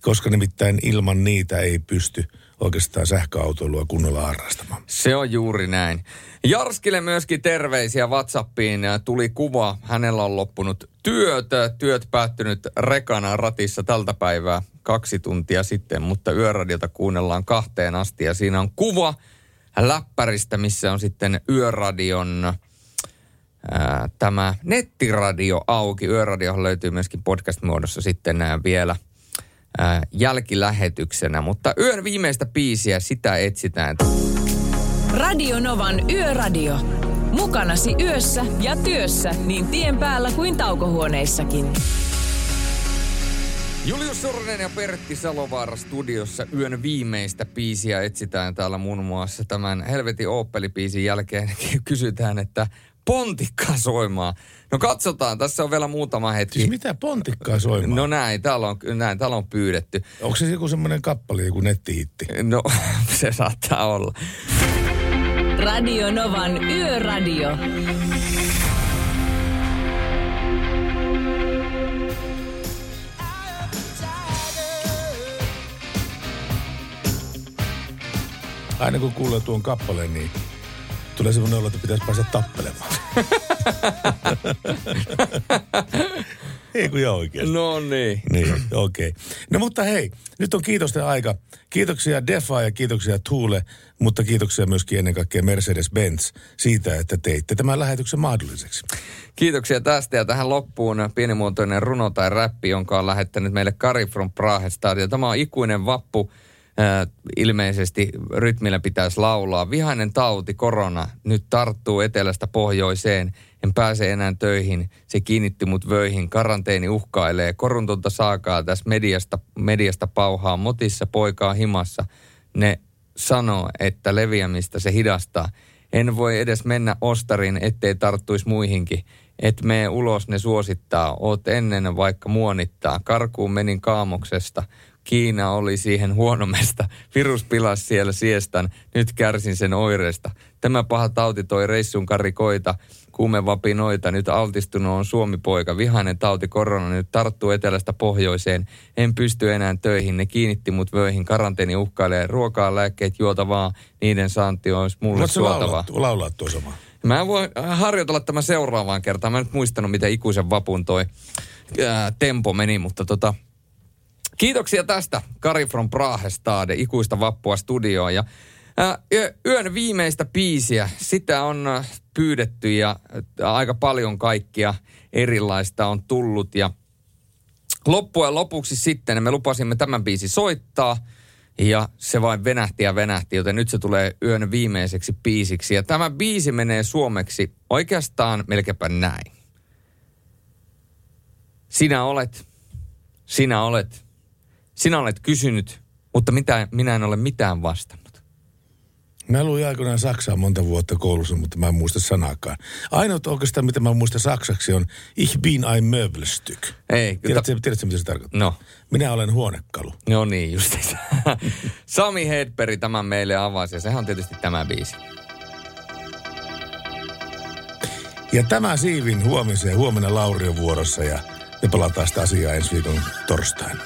koska nimittäin ilman niitä ei pysty oikeastaan sähköautoilua kunnolla harrastamaan. Se on juuri näin. Jarskille myöskin terveisiä WhatsAppiin. Tuli kuva, hänellä on loppunut työt. Työt päättynyt rekana ratissa tältä päivää kaksi tuntia sitten, mutta yöradiota kuunnellaan kahteen asti. Ja siinä on kuva läppäristä, missä on sitten yöradion ää, tämä nettiradio auki. Yöradiohan löytyy myöskin podcast-muodossa sitten ää, vielä ää, jälkilähetyksenä. Mutta yön viimeistä biisiä, sitä etsitään. Radio Novan Yöradio. Mukanasi yössä ja työssä niin tien päällä kuin taukohuoneissakin. Julius Sorinen ja Pertti Salovaara studiossa yön viimeistä biisiä etsitään täällä muun muassa tämän Helvetin Opel-biisin jälkeen. [LAUGHS] Kysytään, että pontikkaa soimaan. No katsotaan, tässä on vielä muutama hetki. Siis mitä pontikkaa soimaan? No näin, täällä on, näin, täällä on pyydetty. Onko se joku semmoinen kappale, joku nettihitti? No, [LAUGHS] se saattaa olla. Radio Novan Yöradio. Aina kun kuulee tuon kappaleen, niin tulee semmoinen olo, että pitäisi päästä tappelemaan. [LAUGHS] Ei kun ihan oikeasti. No niin. Niin, okei. Okay. No mutta hei, nyt on kiitosten aika. Kiitoksia Defa ja kiitoksia Tuule, mutta kiitoksia myöskin ennen kaikkea Mercedes-Benz siitä, että teitte tämän lähetyksen mahdolliseksi. Kiitoksia tästä ja tähän loppuun pienimuotoinen runo tai räppi, jonka on lähettänyt meille Kari from Prahesta. Ja tämä on ikuinen vappu. Ilmeisesti rytmillä pitäisi laulaa. Vihainen tauti, korona, nyt tarttuu etelästä pohjoiseen. En pääse enää töihin. Se kiinnitti mut vöihin. Karanteeni uhkailee. Koruntonta saakaa tässä mediasta, mediasta pauhaa. Motissa poikaa himassa. Ne sanoo, että leviämistä se hidastaa. En voi edes mennä ostariin, ettei tarttuisi muihinkin. Et mene ulos, ne suosittaa. Oot ennen vaikka muonittaa. Karkuun menin kaamoksesta. Kiina oli siihen huonomesta. Virus pilasi siellä siestan. Nyt kärsin sen oireesta. Tämä paha tauti toi reissun karikoita. Kuumevapinoita. Nyt altistunut on Suomi-poika. Vihainen tauti korona nyt tarttuu etelästä pohjoiseen. En pysty enää töihin. Ne kiinnitti mut vöihin. Karanteeni uhkailee. Ruokaa, lääkkeet, juotavaa. Niiden saanti olisi mulle Voitko suotavaa. laulaa, laulaa tuo sama? Mä voin harjoitella tämän seuraavaan kertaan. Mä en nyt muistanut, miten ikuisen vapun toi ää, tempo meni, mutta tota, kiitoksia tästä Kari from Prahestad, ikuista vappua studioon. Ja ää, yö- yön viimeistä biisiä, sitä on pyydetty ja aika paljon kaikkia erilaista on tullut. Ja loppujen lopuksi sitten me lupasimme tämän biisi soittaa. Ja se vain venähti ja venähti, joten nyt se tulee yön viimeiseksi biisiksi. Ja tämä biisi menee suomeksi oikeastaan melkeinpä näin. Sinä olet, sinä olet, sinä olet kysynyt, mutta mitä, minä en ole mitään vastannut. Mä luin aikoinaan Saksaa monta vuotta koulussa, mutta mä en muista sanaakaan. Ainoa oikeastaan, mitä mä muistan saksaksi on Ich bin ein Möbelstück. Ei, Tiedätkö, tiedätkö mitä se tarkoittaa? No. Minä olen huonekalu. No niin, just [LAUGHS] Sami Hedberg tämän meille avasi ja sehän on tietysti tämä biisi. Ja tämä siivin huomiseen. Huomenna Lauri on vuorossa ja me palataan sitä asiaa ensi viikon torstaina.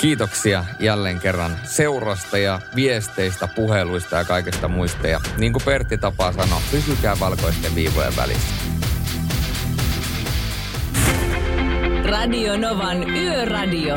Kiitoksia jälleen kerran seurasta ja viesteistä, puheluista ja kaikesta muista. Ja niin kuin Pertti tapaa sanoa, pysykää valkoisten viivojen välissä. Radio Novan Yöradio.